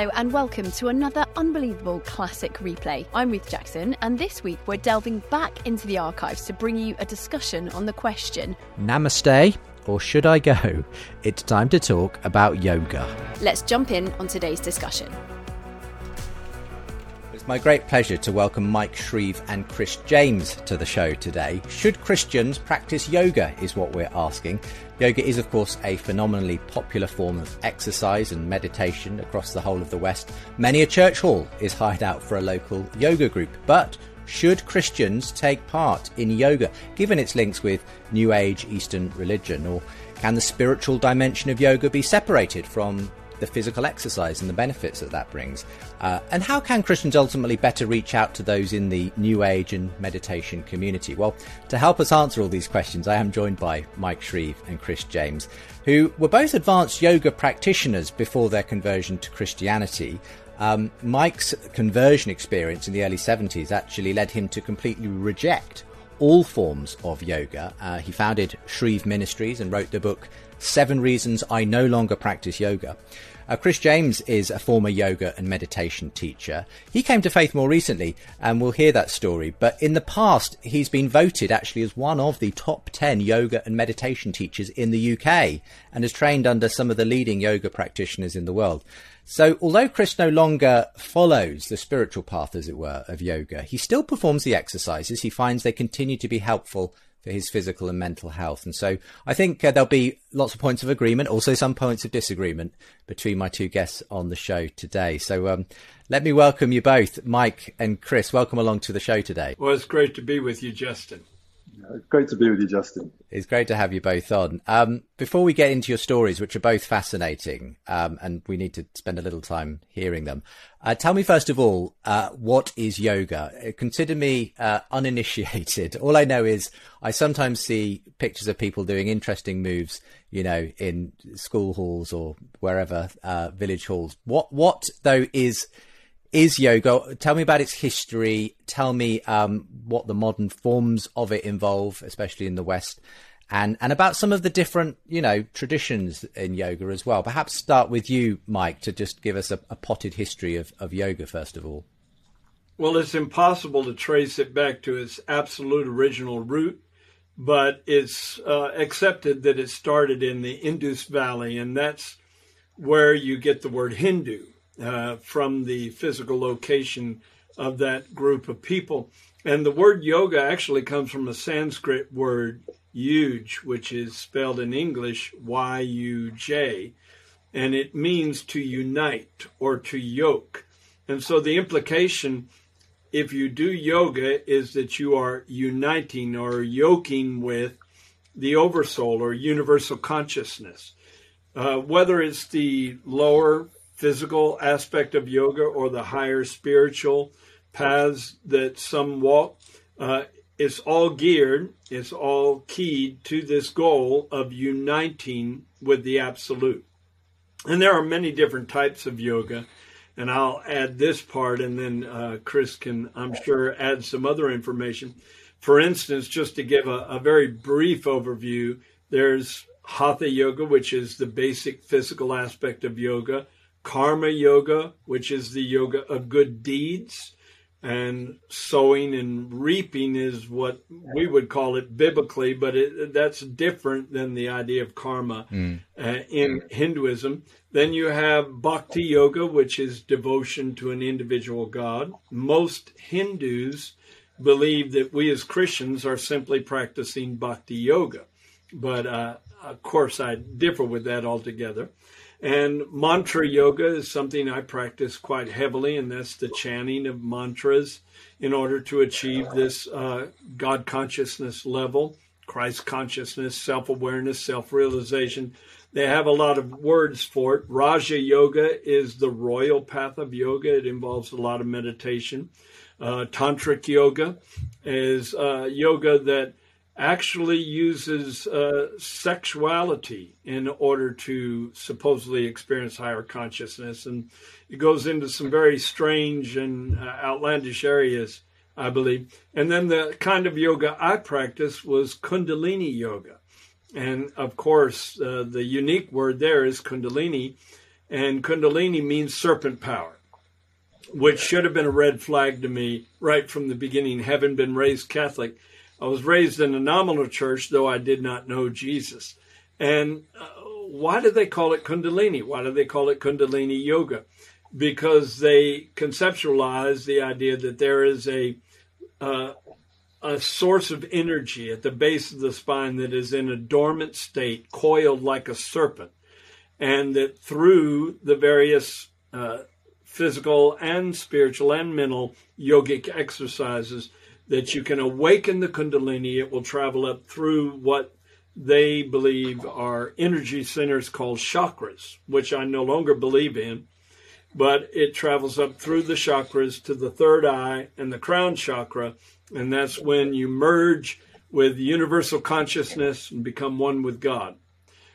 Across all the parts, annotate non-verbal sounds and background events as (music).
Hello and welcome to another unbelievable classic replay. I'm Ruth Jackson, and this week we're delving back into the archives to bring you a discussion on the question Namaste, or should I go? It's time to talk about yoga. Let's jump in on today's discussion. It's my great pleasure to welcome Mike Shreve and Chris James to the show today. Should Christians practice yoga, is what we're asking. Yoga is, of course, a phenomenally popular form of exercise and meditation across the whole of the West. Many a church hall is hired out for a local yoga group, but should Christians take part in yoga, given its links with New Age Eastern religion? Or can the spiritual dimension of yoga be separated from the physical exercise and the benefits that that brings. Uh, and how can Christians ultimately better reach out to those in the New Age and meditation community? Well, to help us answer all these questions, I am joined by Mike Shreve and Chris James, who were both advanced yoga practitioners before their conversion to Christianity. Um, Mike's conversion experience in the early 70s actually led him to completely reject all forms of yoga. Uh, he founded Shreve Ministries and wrote the book Seven Reasons I No Longer Practice Yoga. Uh, Chris James is a former yoga and meditation teacher. He came to faith more recently, and we'll hear that story. But in the past, he's been voted actually as one of the top 10 yoga and meditation teachers in the UK and has trained under some of the leading yoga practitioners in the world. So, although Chris no longer follows the spiritual path, as it were, of yoga, he still performs the exercises. He finds they continue to be helpful for his physical and mental health. And so I think uh, there'll be lots of points of agreement, also some points of disagreement between my two guests on the show today. So um, let me welcome you both, Mike and Chris. Welcome along to the show today. Well, it's great to be with you, Justin. It's great to be with you, Justin. It's great to have you both on. Um, before we get into your stories, which are both fascinating, um, and we need to spend a little time hearing them, uh, tell me first of all, uh, what is yoga? Uh, consider me uh, uninitiated. (laughs) All I know is I sometimes see pictures of people doing interesting moves, you know, in school halls or wherever, uh, village halls. What, what though is is yoga. Tell me about its history. Tell me um, what the modern forms of it involve, especially in the West, and and about some of the different you know traditions in yoga as well. Perhaps start with you, Mike, to just give us a, a potted history of, of yoga first of all. Well, it's impossible to trace it back to its absolute original root, but it's uh, accepted that it started in the Indus Valley, and that's where you get the word Hindu uh, from the physical location of that group of people. And the word yoga actually comes from a Sanskrit word, yuj, which is spelled in English Y U J, and it means to unite or to yoke. And so the implication, if you do yoga, is that you are uniting or yoking with the oversoul or universal consciousness. Uh, whether it's the lower physical aspect of yoga or the higher spiritual paths that some walk. Uh, it's all geared, it's all keyed to this goal of uniting with the absolute. And there are many different types of yoga. And I'll add this part, and then uh, Chris can, I'm sure, add some other information. For instance, just to give a, a very brief overview, there's Hatha Yoga, which is the basic physical aspect of yoga karma yoga, which is the yoga of good deeds. and sowing and reaping is what we would call it biblically, but it, that's different than the idea of karma mm. uh, in Hinduism. Then you have bhakti yoga, which is devotion to an individual god. Most Hindus believe that we as Christians are simply practicing bhakti yoga, but uh, of course I differ with that altogether. And mantra yoga is something I practice quite heavily, and that's the chanting of mantras in order to achieve this uh, God consciousness level, Christ consciousness, self awareness, self realization. They have a lot of words for it. Raja Yoga is the royal path of yoga, it involves a lot of meditation. Uh, Tantric Yoga is uh, yoga that actually uses uh, sexuality in order to supposedly experience higher consciousness. And it goes into some very strange and uh, outlandish areas, I believe. And then the kind of yoga I practiced was Kundalini yoga. And of course, uh, the unique word there is Kundalini. And Kundalini means serpent power, which should have been a red flag to me right from the beginning, having been raised Catholic I was raised in a nominal church, though I did not know Jesus. And uh, why do they call it Kundalini? Why do they call it Kundalini Yoga? Because they conceptualize the idea that there is a uh, a source of energy at the base of the spine that is in a dormant state, coiled like a serpent, and that through the various uh, physical and spiritual and mental yogic exercises, that you can awaken the Kundalini. It will travel up through what they believe are energy centers called chakras, which I no longer believe in, but it travels up through the chakras to the third eye and the crown chakra. And that's when you merge with universal consciousness and become one with God.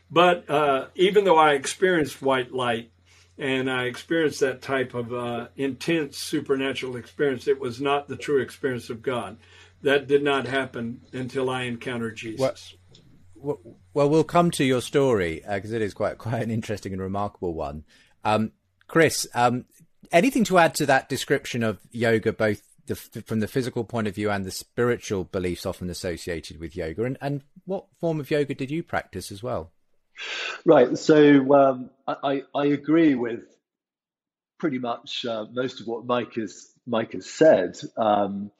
But uh, even though I experienced white light and I experienced that type of uh, intense supernatural experience. It was not the true experience of God. That did not happen until I encountered Jesus. Well, well we'll come to your story because uh, it is quite (laughs) quite an interesting and remarkable one. Um, Chris, um, anything to add to that description of yoga, both the, from the physical point of view and the spiritual beliefs often associated with yoga? And, and what form of yoga did you practice as well? Right. So um, I, I agree with pretty much uh, most of what Mike has Mike has said. Um,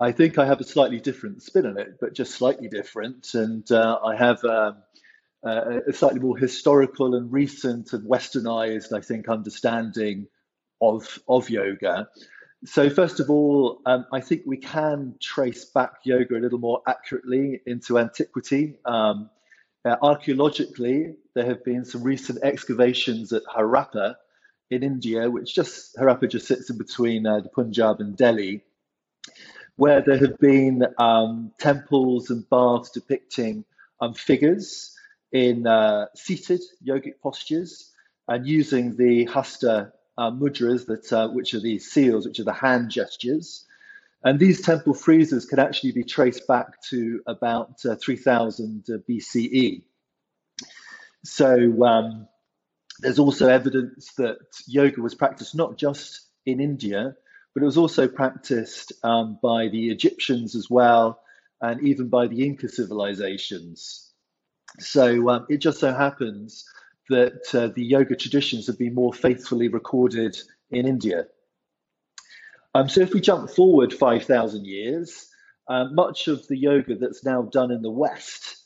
I think I have a slightly different spin on it, but just slightly different, and uh, I have um, a slightly more historical and recent and westernized, I think, understanding of of yoga. So first of all, um, I think we can trace back yoga a little more accurately into antiquity. Um, uh, archaeologically, there have been some recent excavations at Harappa in India, which just Harappa just sits in between uh, the Punjab and Delhi, where there have been um, temples and baths depicting um, figures in uh, seated yogic postures and using the hasta uh, mudras, that uh, which are the seals, which are the hand gestures. And these temple friezes can actually be traced back to about uh, 3000 uh, BCE. So um, there's also evidence that yoga was practiced not just in India, but it was also practiced um, by the Egyptians as well, and even by the Inca civilizations. So um, it just so happens that uh, the yoga traditions have been more faithfully recorded in India. Um, so if we jump forward 5,000 years, uh, much of the yoga that's now done in the West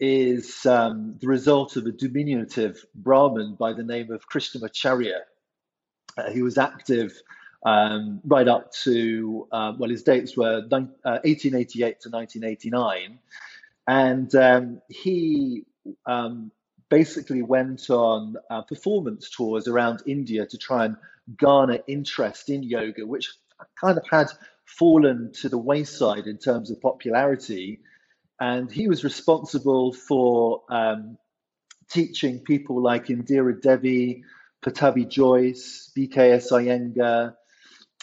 is um, the result of a diminutive Brahmin by the name of Krishnamacharya. Uh, he was active um, right up to, uh, well, his dates were 1888 uh, to 1989. And um, he um, basically went on uh, performance tours around India to try and garner interest in yoga, which kind of had fallen to the wayside in terms of popularity. And he was responsible for um, teaching people like Indira Devi, Pattabhi Jois, BKS Iyengar,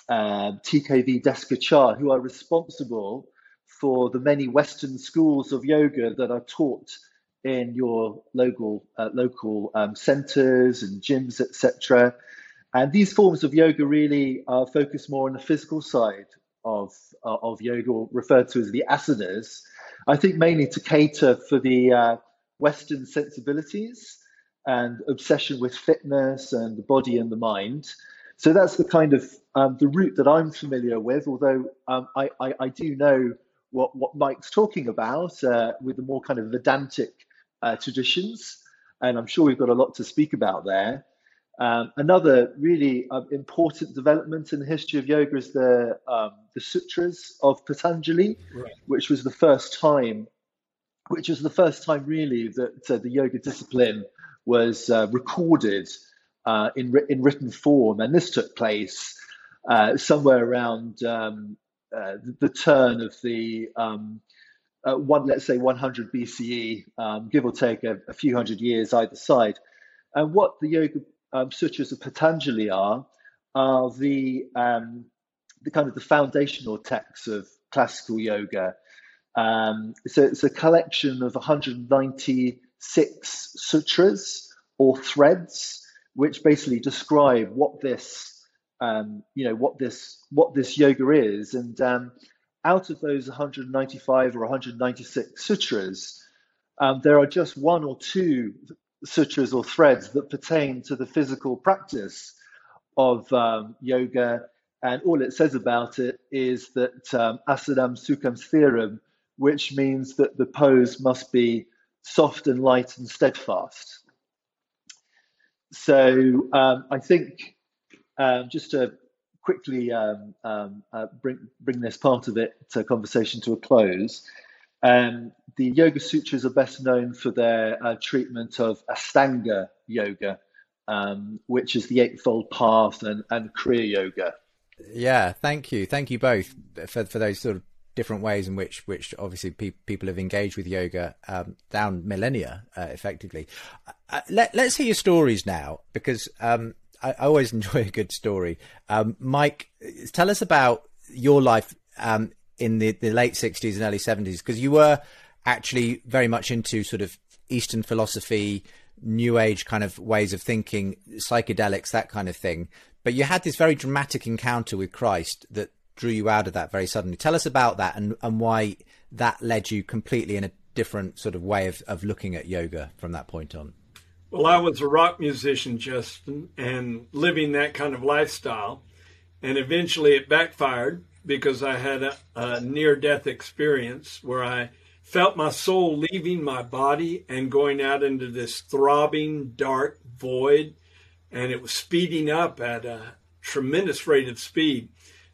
uh, TKV Desikachar, who are responsible for the many Western schools of yoga that are taught in your local uh, local um, centers and gyms, etc. And these forms of yoga really are focused more on the physical side of, uh, of yoga, or referred to as the asanas. I think mainly to cater for the uh, Western sensibilities and obsession with fitness and the body and the mind. So that's the kind of um, the route that I'm familiar with. Although um, I, I, I, do know what what Mike's talking about uh, with the more kind of Vedantic uh, traditions, and I'm sure we've got a lot to speak about there. Um, another really uh, important development in the history of yoga is the um, the sutras of Patanjali, right. which was the first time, which was the first time really that uh, the yoga discipline was uh, recorded uh, in in written form, and this took place uh, somewhere around um, uh, the, turn of the um, one, let's say 100 BCE, um, give or take a, a few hundred years either side. And what the yoga um, sutras of Patanjali are, are the um, the kind of the foundational texts of classical yoga. Um, so it's a collection of 196 sutras or threads, which basically describe what this, um, you know, what this what this yoga is. And um, out of those 195 or 196 sutras, um, there are just one or two sutras or threads that pertain to the physical practice of um, yoga. And all it says about it is that um, asadam sukham sthiram, which means that the pose must be soft and light and steadfast. So um, I think um, just to quickly um, um, uh, bring bring this part of it to conversation to a close. Um, the Yoga Sutras are best known for their uh, treatment of Astanga Yoga, um, which is the Eightfold Path and, and Kriya Yoga. Yeah, thank you. Thank you both for, for those sort of different ways in which, which obviously pe- people have engaged with yoga um, down millennia, uh, effectively. Uh, let, us hear your stories now, because um, I, I, always (laughs) enjoy a good story. Um, Mike, tell us about your life um, in the, the late 60s and early 70s because you were actually very much into sort of Eastern philosophy, New Age kind of ways of thinking, psychedelics, that kind of thing. But you had this very dramatic encounter with Christ that drew you out of that very suddenly. Tell us about that and, and why that led you completely in a different sort of way of, of looking at yoga from that point on. Well, I was a rock musician, Justin, and living that kind of lifestyle. And eventually it backfired because I had a, a near death experience where I felt my soul leaving my body and going out into this throbbing, dark void. And it was speeding up at a tremendous rate of speed.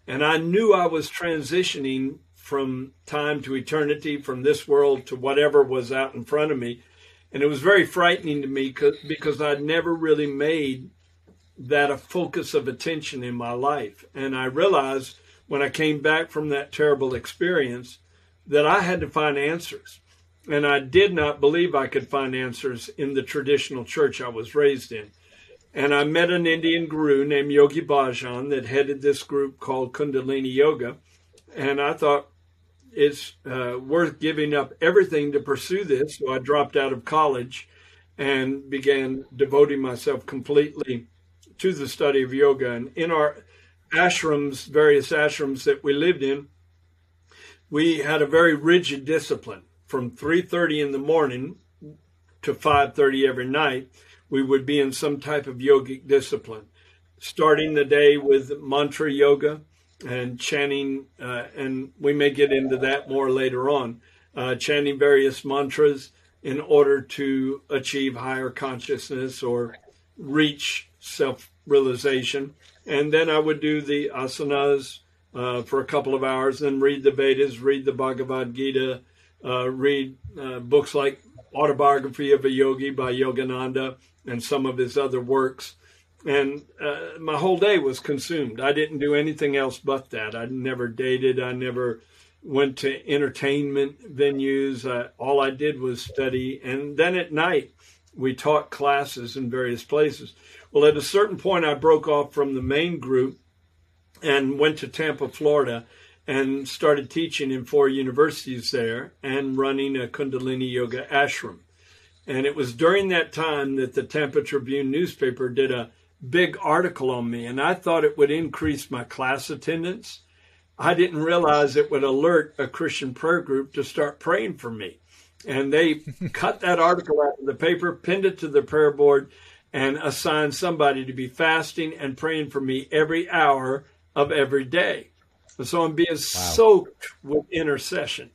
And I knew I was transitioning from time to eternity, from this world to whatever was out in front of me. And it was very frightening to me because I'd never really made that a focus of attention in my life. And I realized when I came back from that terrible experience that I had to find answers. And I did not believe I could find answers in the traditional church I was raised in. And I met an Indian guru named Yogi Bhajan that headed this group called Kundalini Yoga. And I thought it's uh, worth giving up everything to pursue this. So I dropped out of college and began devoting myself completely to the study of yoga. And in our ashrams, various ashrams that we lived in, we had a very rigid discipline. From 3:30 in the morning to 5:30 every night, we would be in some type of yogic discipline. Starting the day with mantra yoga and chanting, uh, and we may get into that more later on, uh, chanting various mantras in order to achieve higher consciousness or reach self realization. And then I would do the asanas uh, for a couple of hours, then read the Vedas, read the Bhagavad Gita, uh, read uh, books like Autobiography of a Yogi by Yogananda and some of his other works. And uh, my whole day was consumed. I didn't do anything else but that. I never dated. I never went to entertainment venues. all I did was study. And then at night, we taught classes in various places. Well, at a certain point, I broke off from the main group and went to Tampa, Florida, and started teaching in four universities there and running a Kundalini Yoga ashram. And it was during that time that the Tampa Tribune newspaper did a big article on me, and I thought it would increase my class attendance. I didn't realize it would alert a Christian prayer group to start praying for me. And they (laughs) cut that article out of the paper, pinned it to the prayer board, and assigned somebody to be fasting and praying for me every hour of every day. And so I'm being wow. soaked with intercession.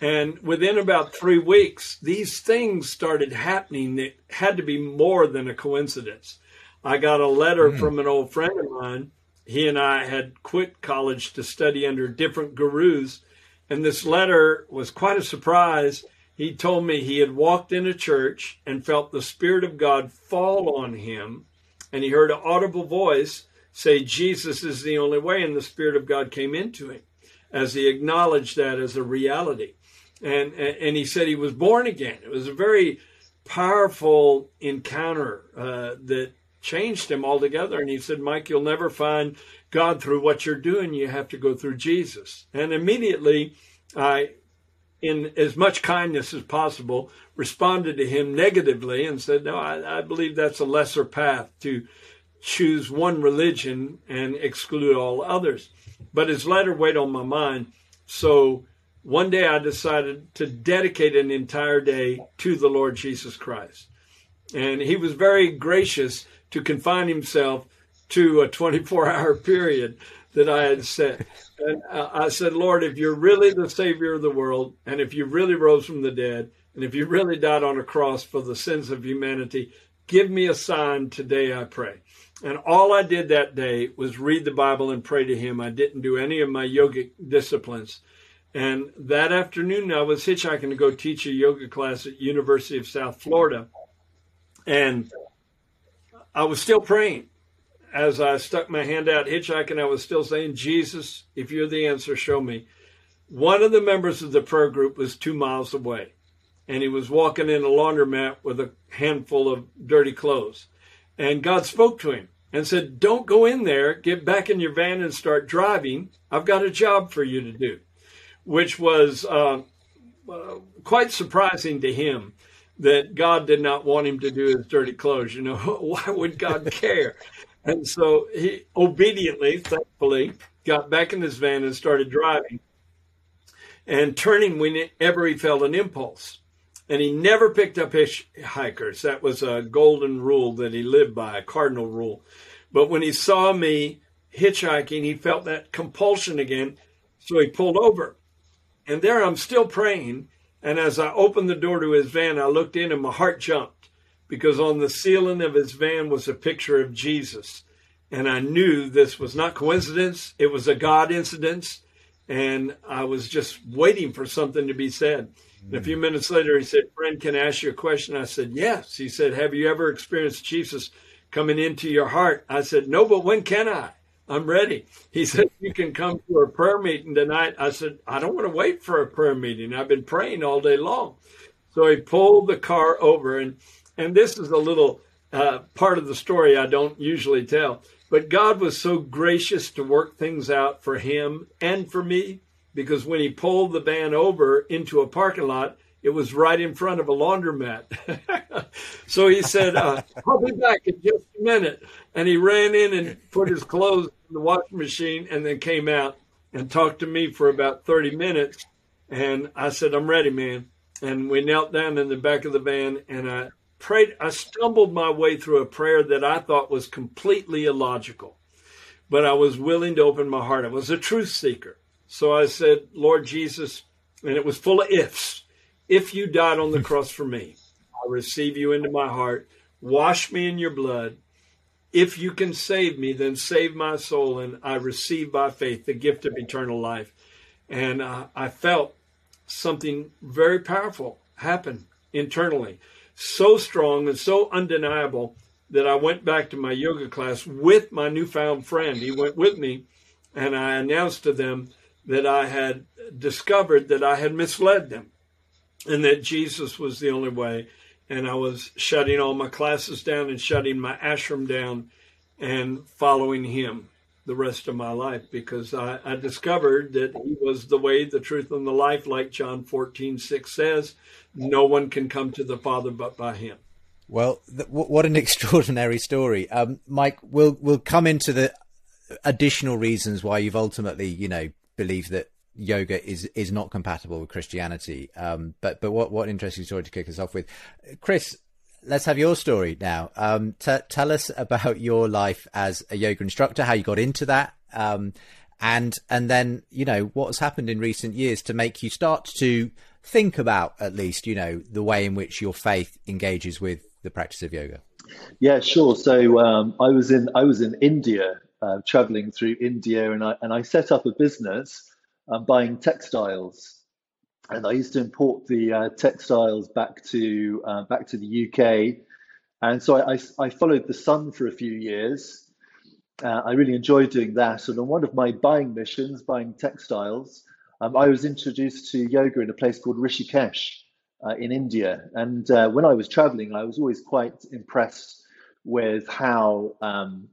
And within about three weeks, these things started happening that had to be more than a coincidence. I got a letter mm. from an old friend of mine. He and I had quit college to study under different gurus. And this letter was quite a surprise. He told me he had walked in a church and felt the Spirit of God fall on him. And he heard an audible voice say, Jesus is the only way. And the Spirit of God came into him as he acknowledged that as a reality and and he said he was born again. It was a very powerful encounter uh, that changed him altogether. And he said, Mike, you'll never find God through what you're doing. You have to go through Jesus. And immediately, I, in as much kindness as possible, responded to him negatively and said, No, I, I believe that's a lesser path to choose one religion and exclude all others. But his letter weighed on my mind. So one day I decided to dedicate an entire day to the Lord Jesus Christ. And he was very gracious to confine himself to a 24 hour (laughs) period that I had said. And uh, I said, Lord, if you're really the Savior of the world, and if you really rose from the dead, and if you really died on a cross for the sins of humanity, give me a sign today, I pray. And all I did that day was read the Bible and pray to Him. I didn't do any of my yogic disciplines. And that afternoon, I was hitchhiking to go teach a yoga class at University of South Florida, and I was still praying as I stuck my hand out hitchhiking. I was still saying, "Jesus, if you're the answer, show me." One of the members of the prayer group was two miles away, and he was walking in a laundromat with a handful of dirty clothes, and God spoke to him and said, "Don't go in there. Get back in your van and start driving. I've got a job for you to do." which was uh, uh, quite surprising to him that God did not want him to do his dirty clothes. You know, (laughs) why would God care? And so he obediently, thankfully, got back in his van and started driving and turning whenever he felt an impulse. And he never picked up hitchhikers. That was a golden rule that he lived by, a cardinal rule. But when he saw me hitchhiking, he felt that compulsion again. So he pulled over. And there I'm still praying. And as I opened the door to his van, I looked in and my heart jumped because on the ceiling of his van was a picture of Jesus. And I knew this was not coincidence, it was a God incident. And I was just waiting for something to be said. And a few minutes later, he said, Friend, can I ask you a question? I said, Yes. He said, Have you ever experienced Jesus coming into your heart? I said, No, but when can I? I'm ready. He said, You can come to a prayer meeting tonight. I said, I don't want to wait for a prayer meeting. I've been praying all day long. So he pulled the car over, and, and this is a little uh, part of the story I don't usually tell. But God was so gracious to work things out for him and for me because when he pulled the van over into a parking lot, it was right in front of a laundromat. (laughs) so he said, uh, I'll be back in just a minute. And he ran in and put his clothes in the washing machine and then came out and talked to me for about 30 minutes. And I said, I'm ready, man. And we knelt down in the back of the van and I prayed. I stumbled my way through a prayer that I thought was completely illogical, but I was willing to open my heart. I was a truth seeker. So I said, Lord Jesus, and it was full of ifs. If you died on the cross for me, I receive you into my heart. Wash me in your blood. If you can save me, then save my soul, and I receive by faith the gift of eternal life. And uh, I felt something very powerful happen internally, so strong and so undeniable that I went back to my yoga class with my newfound friend. He went with me, and I announced to them that I had discovered that I had misled them and that Jesus was the only way. And I was shutting all my classes down and shutting my ashram down and following him the rest of my life because I, I, discovered that he was the way, the truth, and the life, like John 14, 6 says. No one can come to the Father but by him. Well, th- what an (laughs) extraordinary story, um, Mike. We'll we'll come into the additional reasons why you've ultimately, you know, believe that yoga is is not compatible with Christianity. Um, but but what what interesting story to kick us off with, Chris. Let's have your story now. Um, t- tell us about your life as a yoga instructor, how you got into that, um, and and then you know what has happened in recent years to make you start to think about at least you know the way in which your faith engages with the practice of yoga. Yeah, sure. So um, I was in I was in India, uh, traveling through India, and I and I set up a business um, buying textiles, and I used to import the uh, textiles back to uh, back to the UK, and so I, I, I followed the sun for a few years. Uh, I really enjoyed doing that, and on one of my buying missions, buying textiles, um, I was introduced to yoga in a place called Rishikesh uh, in India. And uh, when I was traveling, I was always quite impressed with how um,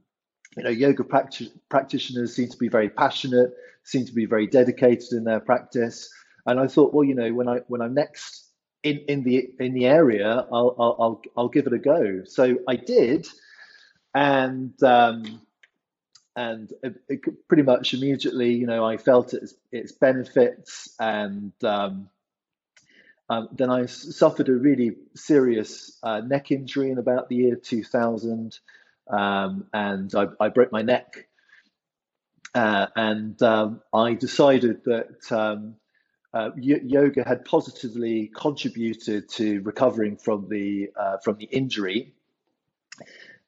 you know yoga practi- practitioners seem to be very passionate, seem to be very dedicated in their practice. And I thought, well, you know, when I when I'm next in, in the in the area, I'll I'll I'll, I'll give it a go. So I did, and um, and it, it pretty much immediately, you know, I felt its its benefits, and um, um, then I suffered a really serious uh, neck injury in about the year 2000, um, and I, I, broke my neck. Uh, and um, I decided that um, uh, yoga had positively contributed to recovering from the uh, from the injury.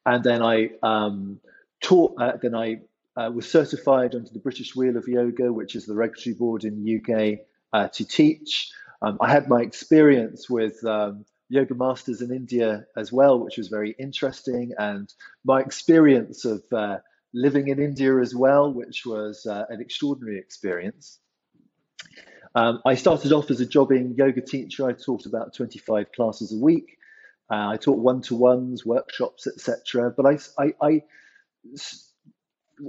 And then I um, taught. Uh, then I uh, was certified under the British Wheel of Yoga, which is the regulatory board in the UK, to teach. Um, I had my experience with um, yoga masters in India as well, which was very interesting, and my experience of uh, living in India as well, which was uh, an extraordinary experience. Um, I started off as a jobbing yoga teacher. I taught about 25 classes a week. Uh, I taught one-to-ones, workshops, etc. But I, I, I,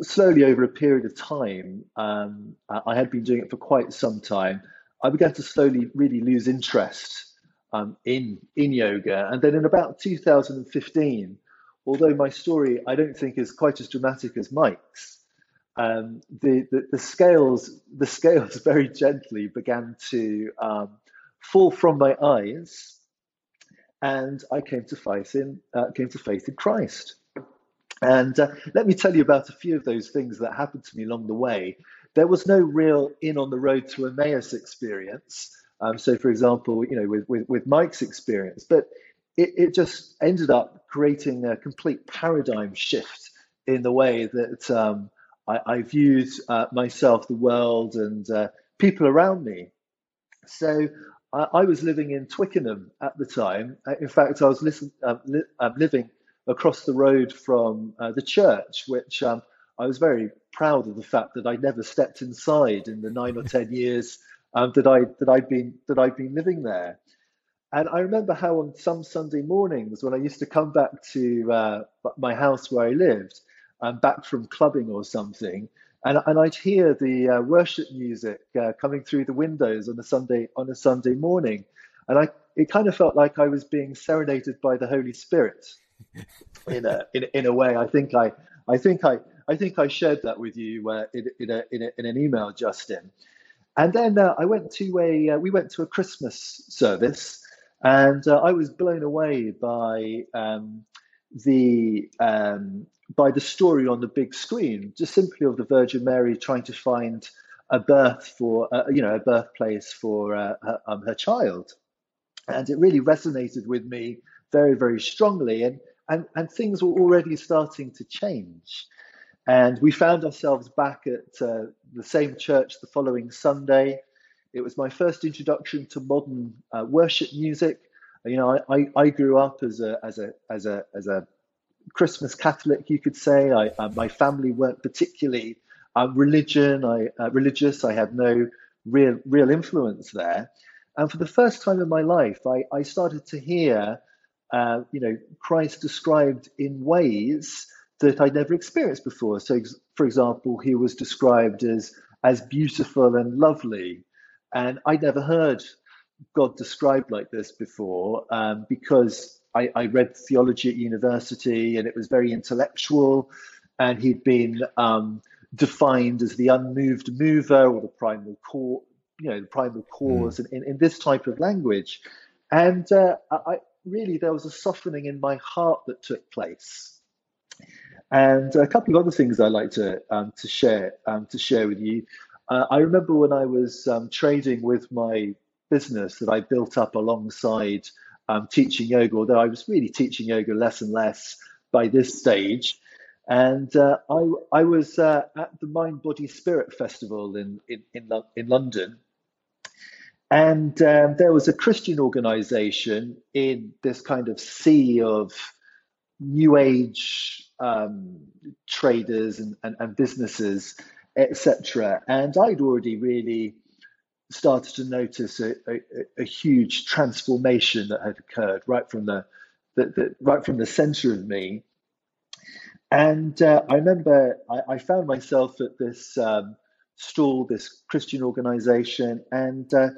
slowly over a period of time, um, I had been doing it for quite some time. I began to slowly really lose interest um, in in yoga, and then in about 2015, although my story I don't think is quite as dramatic as Mike's, um, the, the, the scales the scales (laughs) very gently began to um, fall from my eyes, and I came to faith in uh, came to faith in Christ. And uh, let me tell you about a few of those things that happened to me along the way there was no real in on the road to Emmaus experience. Um, so, for example, you know, with, with, with Mike's experience, but it, it, just ended up creating a complete paradigm shift in the way that um, I, I, viewed uh, myself, the world, and uh, people around me. So, I, I, was living in Twickenham at the time. Uh, in fact, I was listen, uh, li- uh, living across the road from uh, the church, which um, I was very proud of the fact that I never stepped inside in the nine or (laughs) ten years um, that I that I'd been that I'd been living there. And I remember how on some Sunday mornings when I used to come back to uh, my house where I lived, um, back from clubbing or something, and, and I'd hear the uh, worship music uh, coming through the windows on a Sunday on a Sunday morning, and I it kind of felt like I was being serenaded by the Holy Spirit (laughs) in a in, in a way. I think I I think I I think I shared that with you uh, in, in, a, in, a, in, an email, Justin. And then uh, I went to a uh, we went to a Christmas service, and uh, I was blown away by um, the um, by the story on the big screen, just simply of the Virgin Mary trying to find a birth for uh, you know a birthplace for uh, her, um, her child, and it really resonated with me very very strongly, and and and things were already starting to change. And we found ourselves back at uh, the same church the following Sunday. It was my first introduction to modern uh, worship music. You know, I, I, I, grew up as a as a as a as a Christmas Catholic, you could say. I, uh, my family weren't particularly uh, religion. I uh, religious. I had no real real influence there. And for the first time in my life, I, I started to hear, uh, you know, Christ described in ways that I'd never experienced before. So, for example, he was described as as beautiful and lovely, and I'd never heard God described like this before um, because I, I, read theology at university, and it was very intellectual. And he'd been um, defined as the unmoved mover or the primal core, you know, the primal cause, mm. in, in, this type of language. And uh, I really there was a softening in my heart that took place. And a couple of other things I'd like to um, to share um, to share with you. Uh, I remember when I was um, trading with my business that I built up alongside um, teaching yoga, although I was really teaching yoga less and less by this stage. And uh, I, I was uh, at the Mind Body Spirit Festival in, in, in, in London. And um, there was a Christian organization in this kind of sea of new age um, traders and, and, and businesses, etc. And I'd already really started to notice a, a, a, huge transformation that had occurred right from the, the, the right from the center of me. And uh, I remember I, I, found myself at this um, stall, this Christian organization, and uh,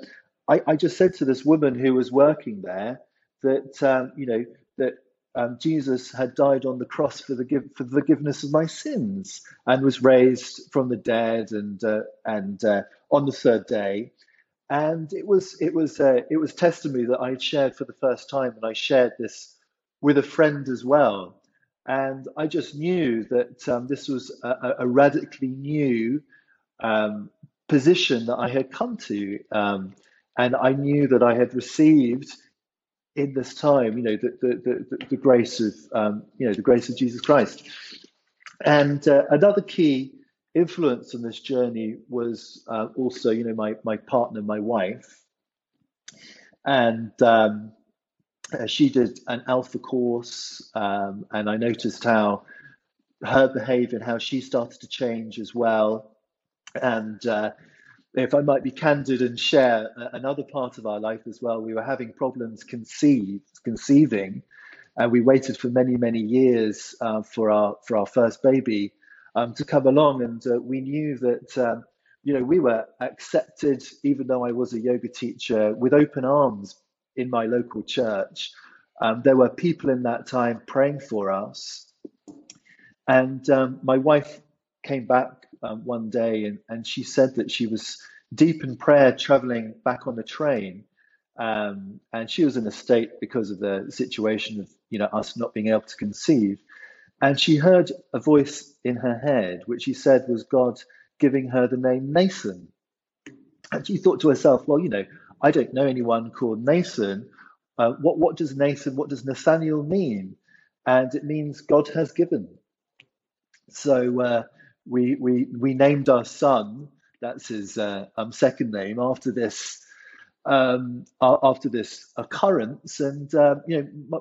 I, I, just said to this woman who was working there that um, you know that um, Jesus had died on the cross for the for the forgiveness of my sins and was raised from the dead and uh, and uh, on the third day. And it was it was uh, it was testimony that I had shared for the first time, and I shared this with a friend as well. And I just knew that um, this was a, a radically new um, position that I had come to. Um, and I knew that I had received in this time, you know, the, the, the, the grace of, um, you know, the grace of Jesus Christ. And uh, another key influence on this journey was uh, also, you know, my, my partner, my wife. And um, uh, she did an alpha course, um, and I noticed how her behavior and how she started to change as well. And uh, if I might be candid and share another part of our life as well, we were having problems conceived, conceiving, and we waited for many, many years uh, for our for our first baby um, to come along, and uh, we knew that um, you know we were accepted, even though I was a yoga teacher, with open arms in my local church. Um, there were people in that time praying for us, and um, my wife came back um, one day and, and she said that she was deep in prayer traveling back on the train. Um, and she was in a state because of the situation of you know us not being able to conceive. And she heard a voice in her head, which she said was God giving her the name Nathan. And she thought to herself, well, you know, I don't know anyone called Nathan. Uh, what what does Nathan, what does Nathaniel mean? And it means God has given. So uh, we we we named our son. That's his uh, um, second name after this um, after this occurrence. And uh, you know, my,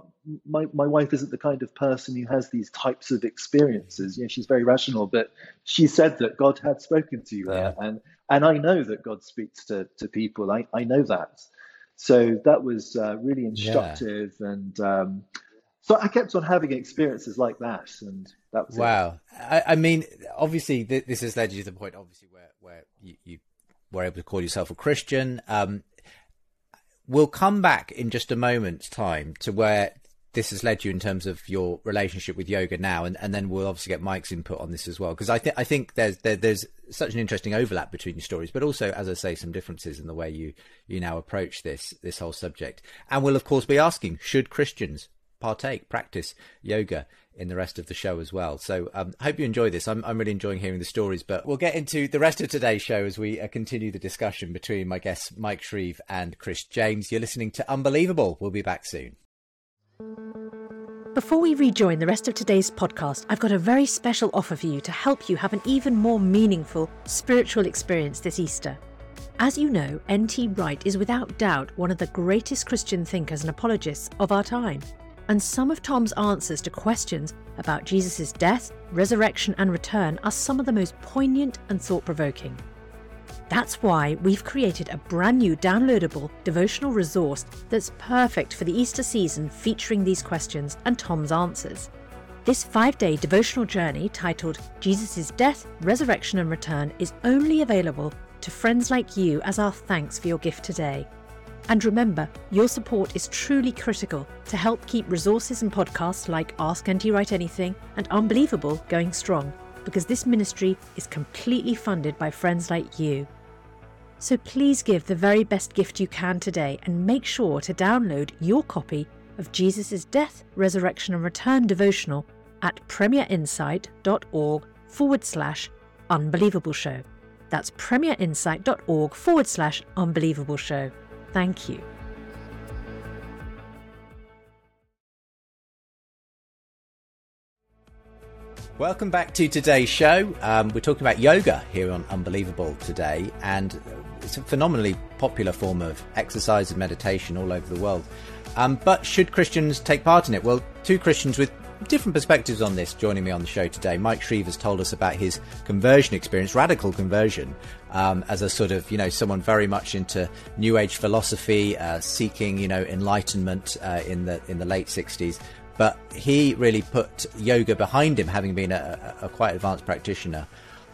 my, my wife isn't the kind of person who has these types of experiences. You know, she's very rational, but she said that God had spoken to her, yeah. and and I know that God speaks to to people. I I know that. So that was uh, really instructive, yeah. and um, so I kept on having experiences like that, and that was wow. I, I, mean, obviously, th- this has led you to the point, obviously, where where you, you were able to call yourself a Christian. Um, we'll come back in just a moment's time to where this has led you in terms of your relationship with yoga now, and, and then we'll obviously get Mike's input on this as well because I think I think there's there, there's such an interesting overlap between your stories, but also, as I say, some differences in the way you you now approach this this whole subject. And we'll of course be asking: Should Christians partake, practice yoga in the rest of the show as well. So um, I hope you enjoy this. I'm, I'm really enjoying hearing the stories, but we'll get into the rest of today's show as we uh, continue the discussion between my guests Mike Shreve and Chris James. You're listening to Unbelievable. We'll be back soon. Before we rejoin the rest of today's podcast, I've got a very special offer for you to help you have an even more meaningful spiritual experience this Easter. As you know, N.T. Wright is without doubt one of the greatest Christian thinkers and apologists of our time and some of Tom's answers to questions about Jesus' death, resurrection, and return are some of the most poignant and thought provoking. That's why we've created a brand new downloadable devotional resource that's perfect for the Easter season featuring these questions and Tom's answers. This five day devotional journey titled Jesus' Death, Resurrection and Return is only available to friends like you as our thanks for your gift today. And remember, your support is truly critical to help keep resources and podcasts like Ask N.T. Wright Anything and Unbelievable going strong, because this ministry is completely funded by friends like you. So please give the very best gift you can today and make sure to download your copy of Jesus' Death, Resurrection and Return devotional at premierinsight.org forward slash unbelievable show. That's premierinsight.org forward slash unbelievable show. Thank you. Welcome back to today's show. Um, we're talking about yoga here on Unbelievable today, and it's a phenomenally popular form of exercise and meditation all over the world. Um, but should Christians take part in it? Well, two Christians with different perspectives on this joining me on the show today. Mike Shreve has told us about his conversion experience, radical conversion, um, as a sort of, you know, someone very much into New Age philosophy, uh, seeking, you know, enlightenment uh, in the in the late 60s. But he really put yoga behind him, having been a, a, quite advanced practitioner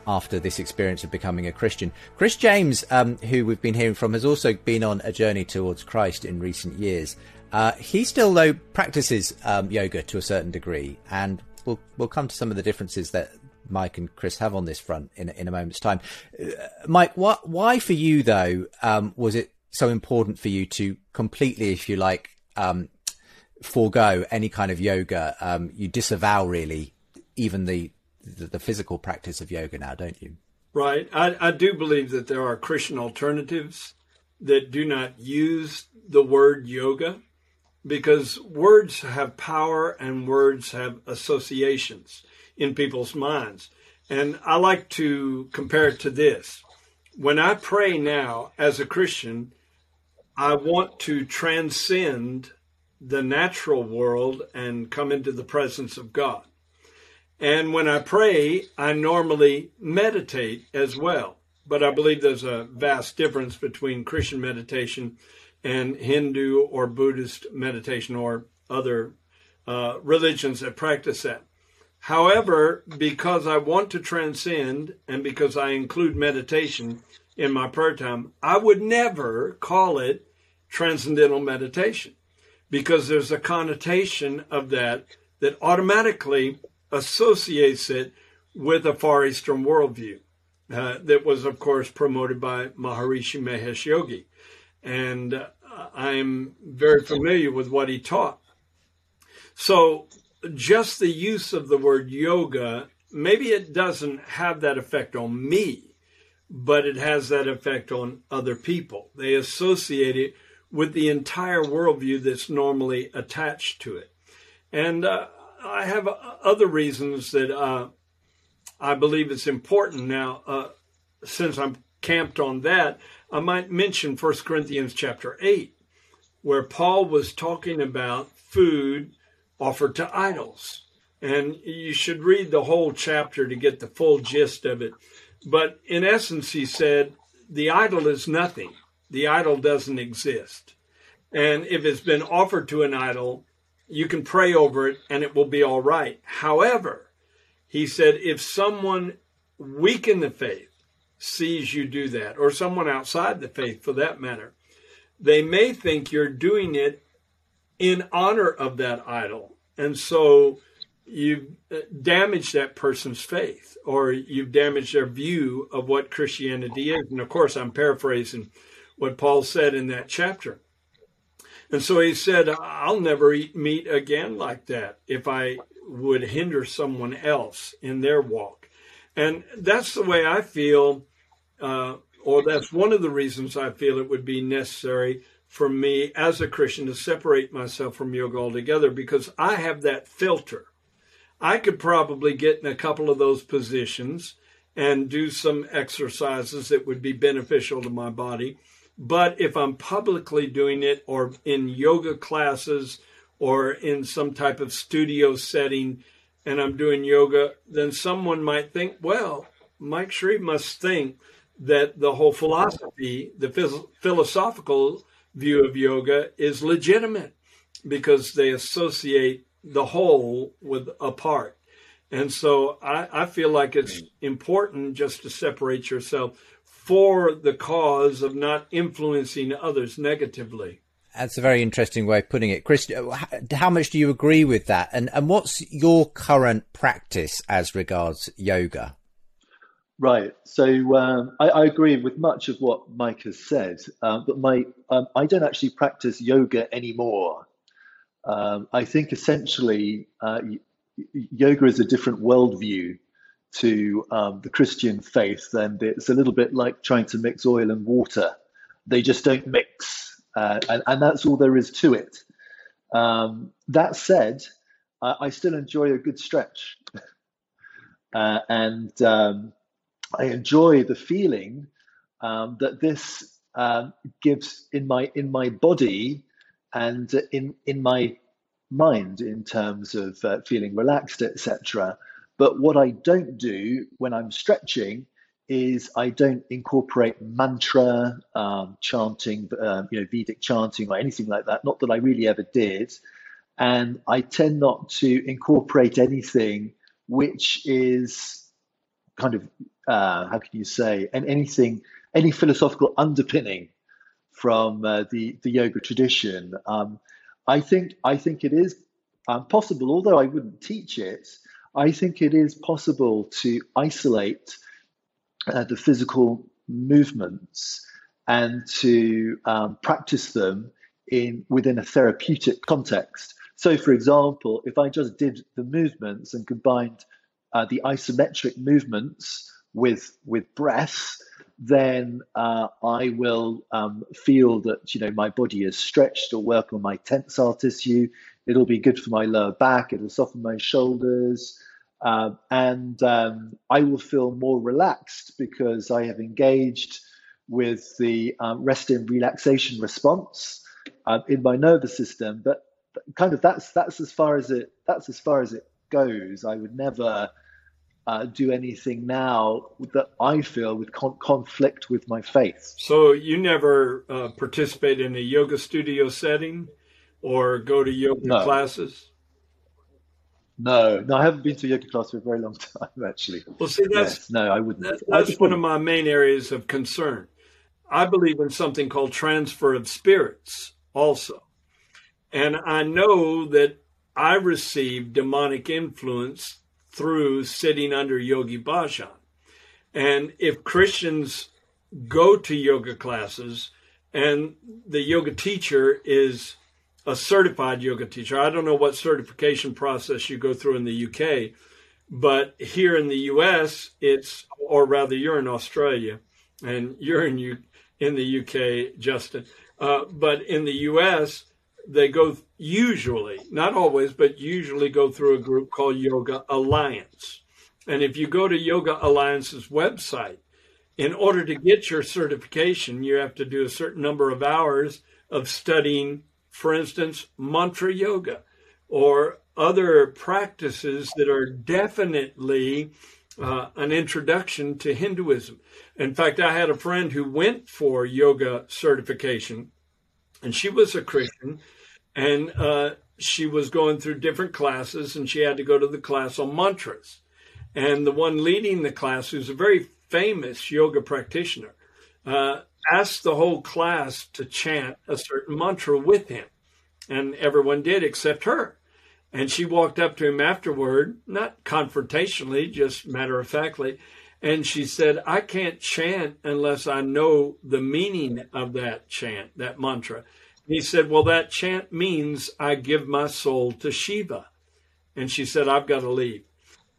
after this experience of becoming a Christian. Chris James, um, who we've been hearing from, has also been on a journey towards Christ in recent years. Uh, he still, though, practices um, yoga to a certain degree, and we'll we'll come to some of the differences that Mike and Chris have on this front in in a moment's time. Uh, Mike, what, why for you though um, was it so important for you to completely, if you like, um, forego any kind of yoga? Um, you disavow really even the, the, the physical practice of yoga now, don't you? Right. I, I do believe that there are Christian alternatives that do not use the word yoga because words have power and words have associations in people's minds. And I like to compare it to this. When I pray now as a Christian, I want to transcend the natural world and come into the presence of God. And when I pray, I normally meditate as well. But I believe there's a vast difference between Christian meditation and Hindu or Buddhist meditation or other uh, religions that practice that. However, because I want to transcend and because I include meditation in my prayer time, I would never call it transcendental meditation because there's a connotation of that that automatically associates it with a Far Eastern worldview uh, that was, of course, promoted by Maharishi Mahesh Yogi. And I'm very familiar with what he taught. So, just the use of the word yoga, maybe it doesn't have that effect on me, but it has that effect on other people. They associate it with the entire worldview that's normally attached to it. And uh, I have other reasons that uh, I believe it's important. Now, uh, since I'm camped on that, I might mention 1 Corinthians chapter 8, where Paul was talking about food offered to idols. And you should read the whole chapter to get the full gist of it. But in essence, he said, the idol is nothing. The idol doesn't exist. And if it's been offered to an idol, you can pray over it and it will be all right. However, he said, if someone weak in the faith sees you do that, or someone outside the faith for that matter, they may think you're doing it in honor of that idol. And so you've uh, damaged that person's faith or you've damaged their view of what Christianity is. And of course, I'm paraphrasing what Paul said in that chapter. And so he said, I'll never eat meat again like that if I would hinder someone else in their walk. And that's the way I feel, uh, or that's one of the reasons I feel it would be necessary for me as a Christian to separate myself from yoga altogether because I have that filter. I could probably get in a couple of those positions and do some exercises that would be beneficial to my body. But if I'm publicly doing it or in yoga classes or in some type of studio setting and I'm doing yoga, then someone might think, well, Mike Shreve must think that the whole philosophy, the philosophical view of yoga is legitimate because they associate the whole with a part. And so I, I feel like it's important just to separate yourself for the cause of not influencing others negatively. That's a very interesting way of putting it. Chris, how much do you agree with that? And, and what's your current practice as regards yoga? Right. So um, I, I, agree with much of what Mike has said, um, but my um, I don't actually practice yoga anymore. Um, I think essentially uh, yoga is a different worldview to um, the Christian faith, and it's a little bit like trying to mix oil and water. They just don't mix, uh, and, and, that's all there is to it. Um, that said, I, I, still enjoy a good stretch, (laughs) uh, and um, I enjoy the feeling um, that this uh, gives in my in my body and in in my mind in terms of uh, feeling relaxed, etc. But what I don't do when I'm stretching is I don't incorporate mantra um, chanting, um, you know, Vedic chanting or anything like that. Not that I really ever did. And I tend not to incorporate anything which is kind of, uh, how can you say, and anything, any philosophical underpinning from uh, the, the yoga tradition. Um, I think I think it is um, possible, although I wouldn't teach it. I think it is possible to isolate uh, the physical movements and to um, practice them in within a therapeutic context. So, for example, if I just did the movements and combined uh, the isometric movements with with breath, then uh, I will um, feel that you know my body is stretched or work on my tensile tissue. It'll be good for my lower back. It'll soften my shoulders, uh, and um, I will feel more relaxed because I have engaged with the um, rest and relaxation response uh, in my nervous system. But kind of that's that's as far as it that's as far as it goes. I would never uh, do anything now that I feel would con- conflict with my faith. So you never uh, participate in a yoga studio setting or go to yoga no. classes? No, no, I haven't been to yoga class for a very long (laughs) time, actually. Well, see, that's yes, no, I wouldn't. That, that's one of my main areas of concern. I believe in something called transfer of spirits, also, and I know that I received demonic influence through sitting under Yogi Bhajan. And if Christians go to yoga classes and the yoga teacher is a certified yoga teacher, I don't know what certification process you go through in the UK, but here in the US, it's, or rather, you're in Australia and you're in, U, in the UK, Justin. Uh, but in the US, they go usually, not always, but usually go through a group called Yoga Alliance. And if you go to Yoga Alliance's website, in order to get your certification, you have to do a certain number of hours of studying, for instance, mantra yoga or other practices that are definitely uh, an introduction to Hinduism. In fact, I had a friend who went for yoga certification, and she was a Christian, and uh, she was going through different classes and she had to go to the class on mantras. And the one leading the class, who's a very famous yoga practitioner, uh, asked the whole class to chant a certain mantra with him. And everyone did except her. And she walked up to him afterward, not confrontationally, just matter of factly, and she said, I can't chant unless I know the meaning of that chant, that mantra. He said, Well, that chant means I give my soul to Shiva. And she said, I've got to leave.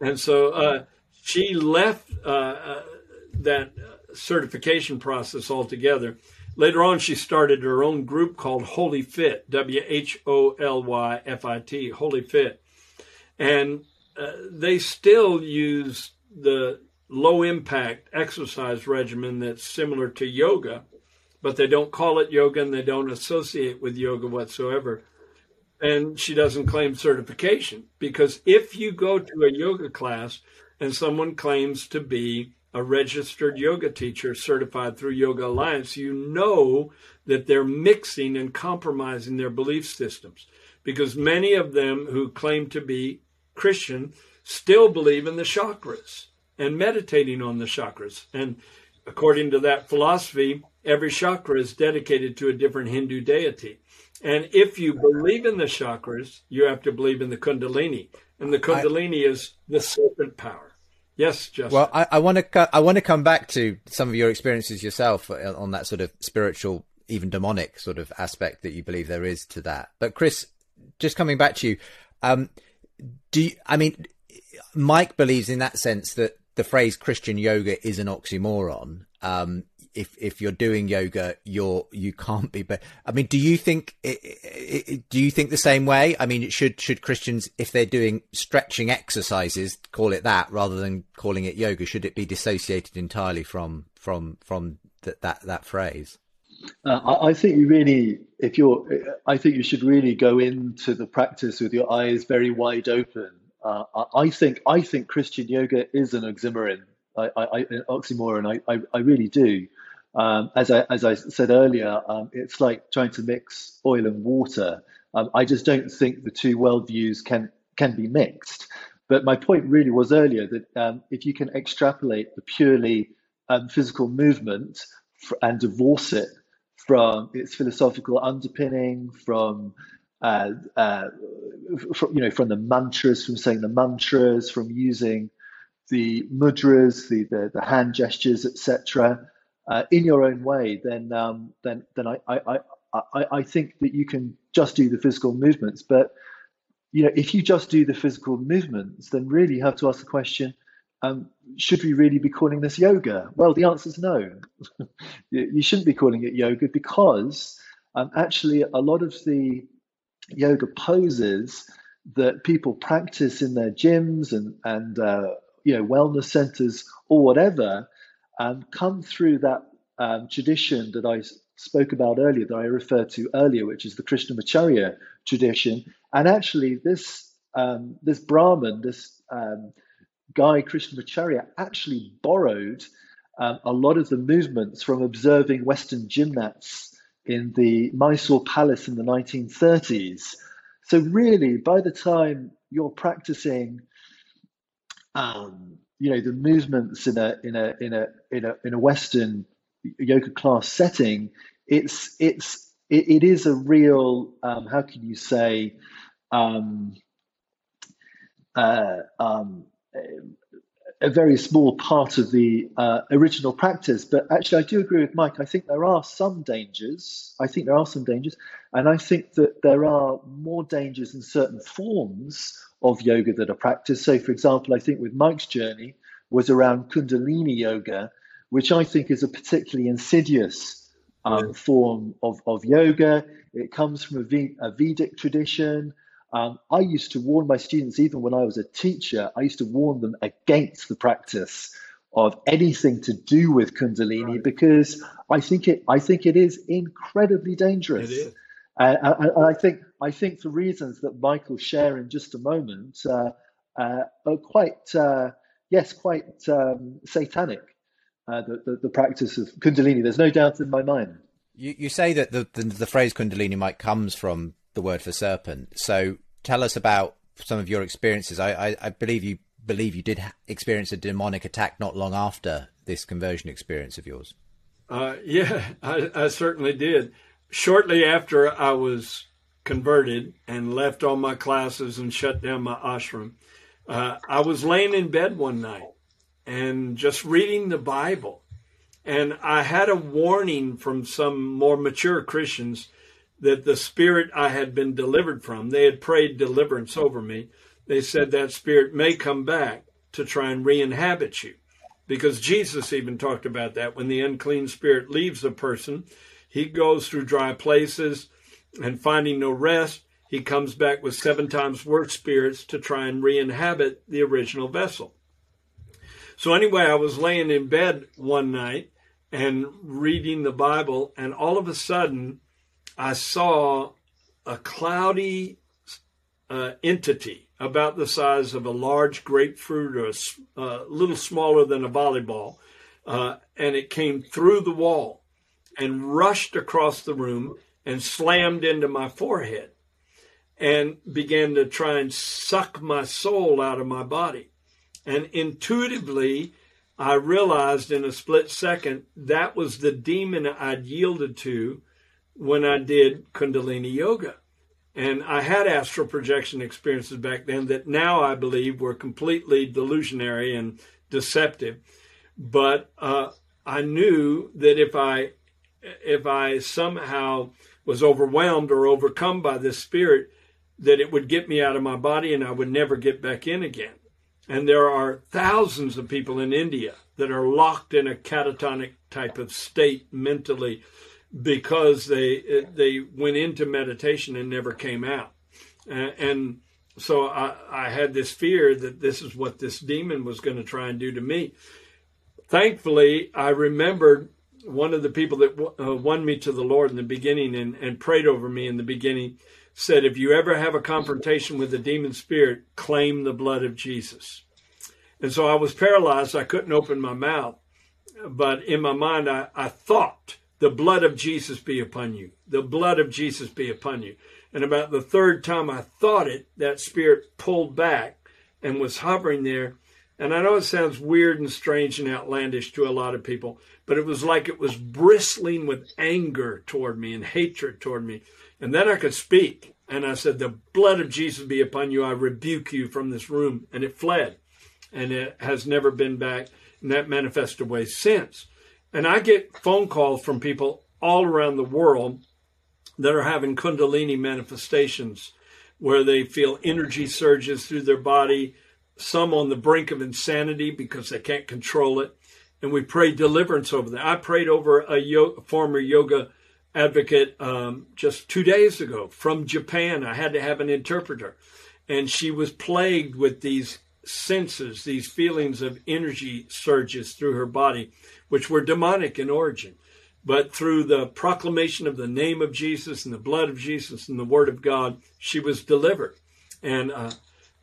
And so uh, she left uh, uh, that certification process altogether. Later on, she started her own group called WholyFit, W H O L Y F I T, WholyFit. And uh, they still use the low impact exercise regimen that's similar to yoga but they don't call it yoga and they don't associate with yoga whatsoever. And she doesn't claim certification because if you go to a yoga class and someone claims to be a registered yoga teacher certified through Yoga Alliance, you know that they're mixing and compromising their belief systems because many of them who claim to be Christian still believe in the chakras and meditating on the chakras. And according to that philosophy, every chakra is dedicated to a different Hindu deity. And if you believe in the chakras, you have to believe in the Kundalini. And the Kundalini I, is the serpent power. Yes, Justin. Well, I, I want to I want to come back to some of your experiences yourself uh, on that sort of spiritual, even demonic sort of aspect that you believe there is to that. But Chris, just coming back to you, um, do you, I mean, Mike believes in that sense that the phrase Christian yoga is an oxymoron. Um, if if you're doing yoga, you're you can't be. But I mean, do you think do you think the same way? I mean, should should Christians, if they're doing stretching exercises, call it that rather than calling it yoga? Should it be dissociated entirely from from from that that that phrase? Uh, I think you really, if you're, I think you should really go into the practice with your eyes very wide open. Uh, I think I think Christian yoga is an oxymoron. I, I, an oxymoron. I, I, I really do. Um, as I as I said earlier, um, it's like trying to mix oil and water. Um, I just don't think the two worldviews can can be mixed. But my point really was earlier that um, if you can extrapolate the purely um, physical movement and divorce it from its philosophical underpinning, from uh, uh, you know, from the mantras, from saying the mantras, from using the mudras, the the, the hand gestures, etc uh, in your own way, then um, then then I, I I I think that you can just do the physical movements. But you know, if you just do the physical movements, then really you have to ask the question: um, Should we really be calling this yoga? Well, the answer is no. (laughs) you shouldn't be calling it yoga because um, actually a lot of the yoga poses that people practice in their gyms and and uh, you know wellness centers or whatever um, come through that um, tradition that I spoke about earlier, that I referred to earlier, which is the Krishnamacharya tradition. And actually, this um, this Brahmin, this um, guy Krishnamacharya, actually borrowed um, a lot of the movements from observing Western gymnasts in the Mysore Palace in the 1930s. So really, by the time you're practicing um, you know the movements in a in a in a in a in a Western yoga class setting, it's it's it, it is a real um, how can you say um, uh, um, a very small part of the uh, original practice. But actually, I do agree with Mike. I think there are some dangers. I think there are some dangers, and I think that there are more dangers in certain forms of yoga that are practiced. So, for example, I think with Mike's journey was around Kundalini yoga, which I think is a particularly insidious um, form of, of yoga. It comes from a, v- a Vedic tradition. Um, I used to warn my students, even when I was a teacher, I used to warn them against the practice of anything to do with Kundalini right. because I think it I think it is incredibly dangerous. It is. Uh, and I think I think the reasons that Michael share in just a moment uh, uh, are quite uh, yes, quite um, satanic. Uh, the, the, the practice of Kundalini. There's no doubt in my mind. You you say that the, the the phrase Kundalini might comes from the word for serpent. So tell us about some of your experiences. I I, I believe you believe you did experience a demonic attack not long after this conversion experience of yours. Uh, yeah, I, I certainly did. Shortly after I was converted and left all my classes and shut down my ashram, uh, I was laying in bed one night and just reading the Bible. And I had a warning from some more mature Christians that the spirit I had been delivered from, they had prayed deliverance over me. They said that spirit may come back to try and re inhabit you. Because Jesus even talked about that. When the unclean spirit leaves a person, he goes through dry places and finding no rest, he comes back with seven times worse spirits to try and re inhabit the original vessel. So, anyway, I was laying in bed one night and reading the Bible, and all of a sudden, I saw a cloudy uh, entity about the size of a large grapefruit or a uh, little smaller than a volleyball. Uh, and it came through the wall and rushed across the room and slammed into my forehead and began to try and suck my soul out of my body. And intuitively, I realized in a split second that was the demon I'd yielded to when I did Kundalini yoga. And I had astral projection experiences back then that now I believe were completely delusionary and deceptive. But uh, I knew that if I if I somehow was overwhelmed or overcome by this spirit, that it would get me out of my body and I would never get back in again. And there are thousands of people in India that are locked in a catatonic type of state mentally because they they went into meditation and never came out. And so I, I had this fear that this is what this demon was going to try and do to me. Thankfully, I remembered one of the people that uh, won me to the Lord in the beginning and, and prayed over me in the beginning said, if you ever have a confrontation with a demon spirit, claim the blood of Jesus. And so I was paralyzed. I couldn't open my mouth. But in my mind, I, I thought, the blood of Jesus be upon you. The blood of Jesus be upon you. And about the third time I thought it, that spirit pulled back and was hovering there. And I know it sounds weird and strange and outlandish to a lot of people, but it was like it was bristling with anger toward me and hatred toward me. And then I could speak. And I said, The blood of Jesus be upon you. I rebuke you from this room. And it fled. And it has never been back in that manifested way since. And I get phone calls from people all around the world that are having Kundalini manifestations where they feel energy surges through their body, some on the brink of insanity because they can't control it. And we pray deliverance over them. I prayed over a yo- former yoga advocate um, just two days ago from Japan. I had to have an interpreter. And she was plagued with these senses, these feelings of energy surges through her body, which were demonic in origin. But through the proclamation of the name of Jesus and the blood of Jesus and the word of God, she was delivered. And, uh,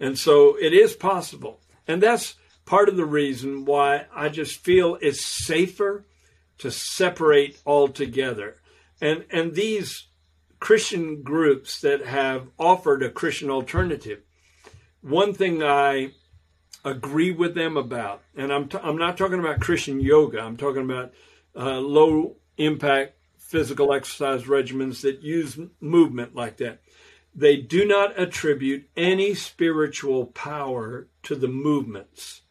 and so it is possible. And that's part of the reason why I just feel it's safer to separate altogether and, and these Christian groups that have offered a Christian alternative, one thing I agree with them about, and I'm, t- I'm not talking about Christian yoga, I'm talking about uh, low impact physical exercise regimens that use movement like that. They do not attribute any spiritual power to the movements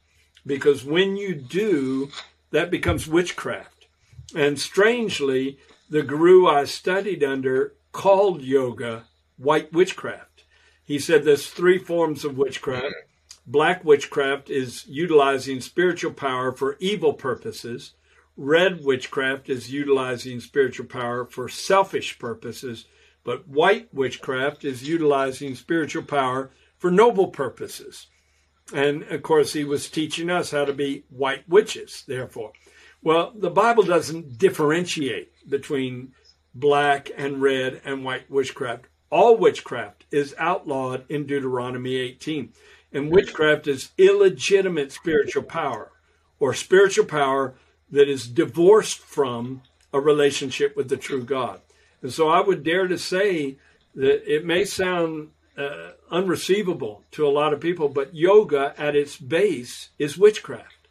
because when you do, that becomes witchcraft. And strangely, the guru I studied under called yoga white witchcraft. He said there's three forms of witchcraft. Black witchcraft is utilizing spiritual power for evil purposes. Red witchcraft is utilizing spiritual power for selfish purposes. But white witchcraft is utilizing spiritual power for noble purposes. And of course, he was teaching us how to be white witches, therefore. Well, the Bible doesn't differentiate between black and red and white witchcraft. All witchcraft is outlawed in Deuteronomy 18. And witchcraft is illegitimate spiritual power or spiritual power that is divorced from a relationship with the true God. And so I would dare to say that it may sound uh, unreceivable to a lot of people, but yoga at its base is witchcraft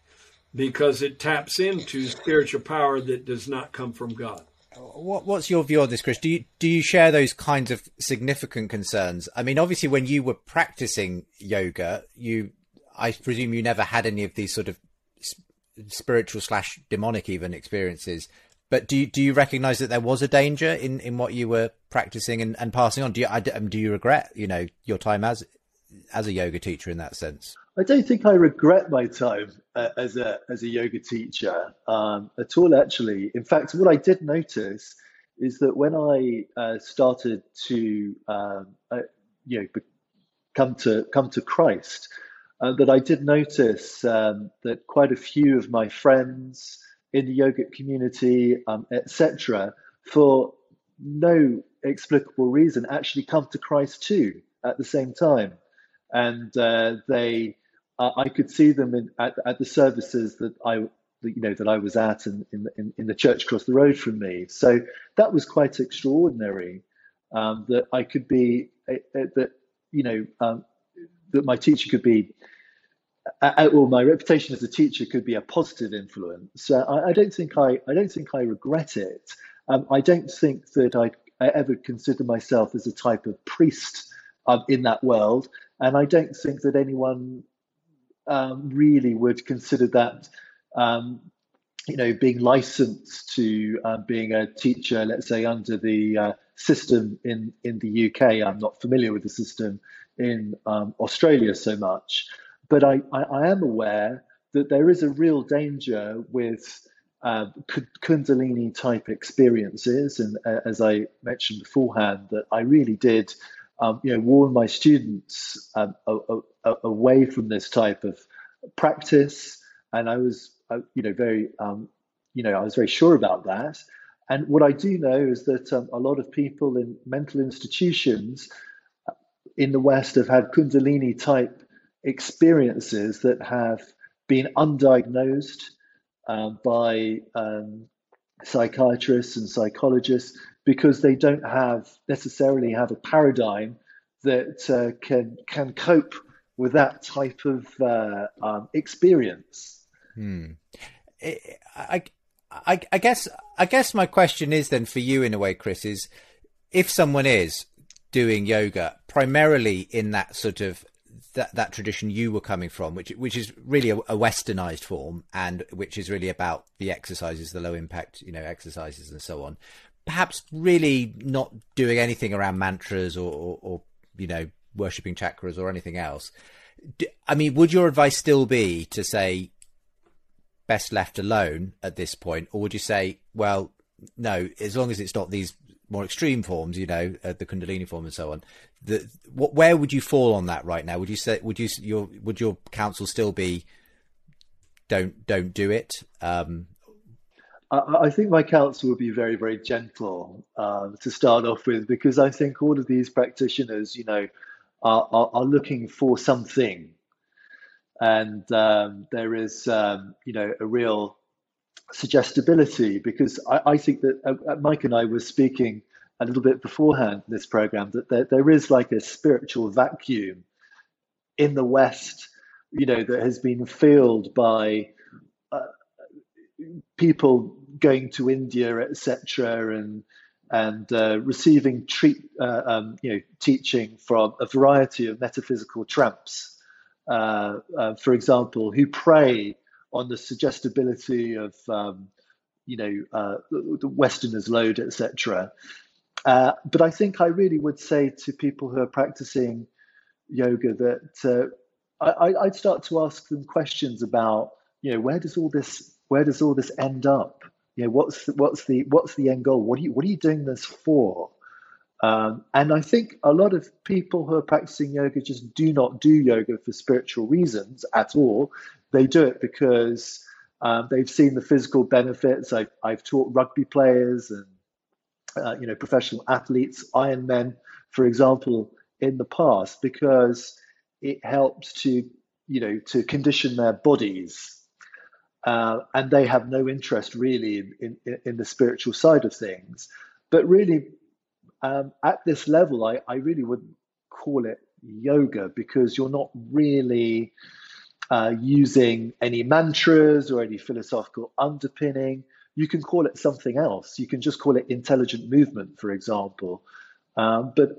because it taps into spiritual power that does not come from God. What, what's your view on this, Chris? Do you do you share those kinds of significant concerns? I mean, obviously, when you were practicing yoga, you, I presume, you never had any of these sort of spiritual slash demonic even experiences. But do you, do you recognize that there was a danger in, in what you were practicing and, and passing on? Do you um, do you regret you know your time as as a yoga teacher in that sense? I don't think I regret my time uh, as a as a yoga teacher um, at all. Actually, in fact, what I did notice is that when I uh, started to um, uh, you know come to come to Christ, uh, that I did notice um, that quite a few of my friends in the yogic community, um, etc., for no explicable reason, actually come to Christ too at the same time, and uh, they uh, I could see them in, at, at the services that I you know that I was at in, in, in the church across the road from me. So that was quite extraordinary um, that I could be uh, uh, that you know um, that my teacher could be uh, well, my reputation as a teacher could be a positive influence. Uh, I, I, don't think I, I don't think I regret it. Um, I don't think that I, I, ever consider myself as a type of priest um, in that world, and I don't think that anyone um, really would consider that. Um, you know, being licensed to uh, being a teacher, let's say under the uh, system in in the UK. I'm not familiar with the system in um, Australia so much. But I, I, I, am aware that there is a real danger with uh, Kundalini type experiences. And uh, as I mentioned beforehand, that I really did um, you know, warn my students um, a, a, away from this type of practice. And I was, uh, you know, very, um, you know, I was very sure about that. And what I do know is that um, a lot of people in mental institutions uh, in the West have had Kundalini type experiences that have been undiagnosed uh, by um, psychiatrists and psychologists because they don't have necessarily have a paradigm that uh, can can cope with that type of uh, um, experience. Hmm. I, I, I guess I guess my question is then for you in a way, Chris, is if someone is doing yoga primarily in that sort of that that tradition you were coming from, which which is really a, a, westernized form, and which is really about the exercises, the low impact, you know, exercises and so on. Perhaps really not doing anything around mantras or, or, or you know, worshipping chakras or anything else. I mean, would your advice still be to say best left alone at this point, or would you say, well, no, as long as it's not these more extreme forms, you know, uh, the Kundalini form and so on. The, where would you fall on that right now? Would you say, would you, your, would your counsel still be, don't, don't do it? Um, I, I think my counsel would be very, very gentle um, to start off with, because I think all of these practitioners, you know, are, are, are looking for something. And um, there is, um, you know, a real suggestibility because I, I think that uh, uh, Mike and I were speaking a little bit beforehand in this program that there, there is like a spiritual vacuum in the West, you know, that has been filled by uh, people going to India, etc., and and uh, receiving treat, uh, um, you know, teaching from a variety of metaphysical tramps, uh, uh for example, who prey on the suggestibility of um, you know uh, the Westerners load, etc. Uh, but I think I really would say to people who are practicing yoga that uh, I, I'd start to ask them questions about you know where does all this where does all this end up? You know what's the, what's the what's the end goal? What are you what are you doing this for? Um, and I think a lot of people who are practicing yoga just do not do yoga for spiritual reasons at all. They do it because um, they've seen the physical benefits. I've, I've taught rugby players and uh, you know professional athletes, Ironmen, for example, in the past because it helps to you know to condition their bodies. Uh, and they have no interest really in, in, in the spiritual side of things. But really, um, at this level, I, I really wouldn't call it yoga because you're not really uh, using any mantras or any philosophical underpinning. You can call it something else. You can just call it intelligent movement, for example. Um, but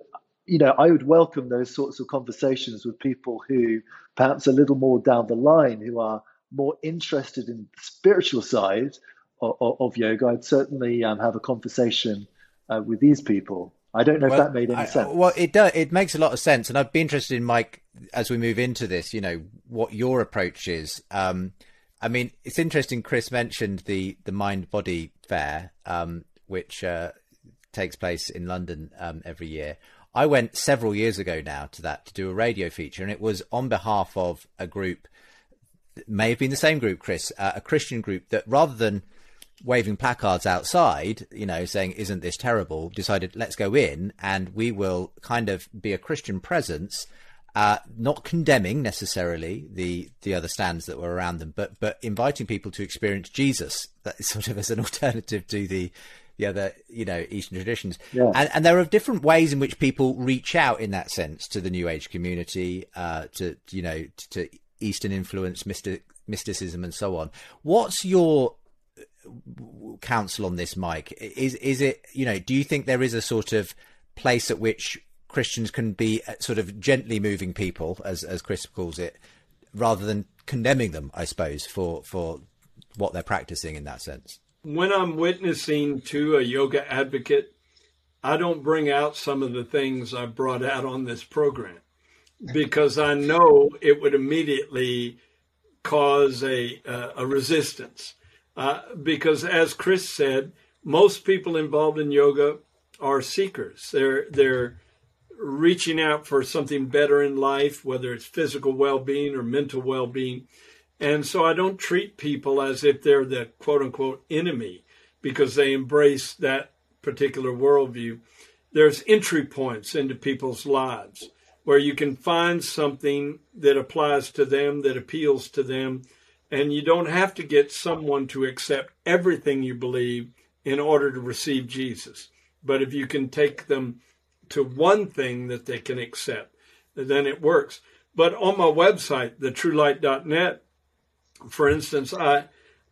you know, I would welcome those sorts of conversations with people who perhaps a little more down the line, who are more interested in the spiritual side of, of, yoga. I'd certainly um, have a conversation uh, with these people. I don't know well, if that made any I, sense. Well, it does. It makes a lot of sense, and I'd be interested in Mike as we move into this. You know what your approach is. Um, I mean, it's interesting. Chris mentioned the the Mind Body Fair, um, which uh, takes place in London um, every year. I went several years ago now to that to do a radio feature, and it was on behalf of a group. May have been the same group, Chris, uh, a Christian group that rather than waving placards outside, you know, saying, isn't this terrible? Decided, let's go in and we will kind of be a Christian presence, uh, not condemning necessarily the, the other stands that were around them, but, but inviting people to experience Jesus, that (laughs) sort of as an alternative to the, the other, you know, Eastern traditions. Yeah. And, and there are different ways in which people reach out in that sense to the New Age community, uh, to, you know, to, to Eastern influence, mystic, mysticism, and so on. What's your counsel on this, Mike? Is is it you know? Do you think there is a sort of place at which Christians can be uh, sort of gently moving people, as as Chris calls it, rather than condemning them? I suppose for for what they're practicing in that sense. When I'm witnessing to a yoga advocate, I don't bring out some of the things I brought out on this program because I know it would immediately cause a uh, a resistance. Uh, because as Chris said, most people involved in yoga are seekers. They're they're reaching out for something better in life, whether it's physical well-being or mental well-being. And so I don't treat people as if they're the quote unquote enemy because they embrace that particular worldview. There's entry points into people's lives where you can find something that applies to them, that appeals to them, and you don't have to get someone to accept everything you believe in order to receive Jesus. But if you can take them to one thing that they can accept, then it works. But on my website, thetruelight.net, for instance, I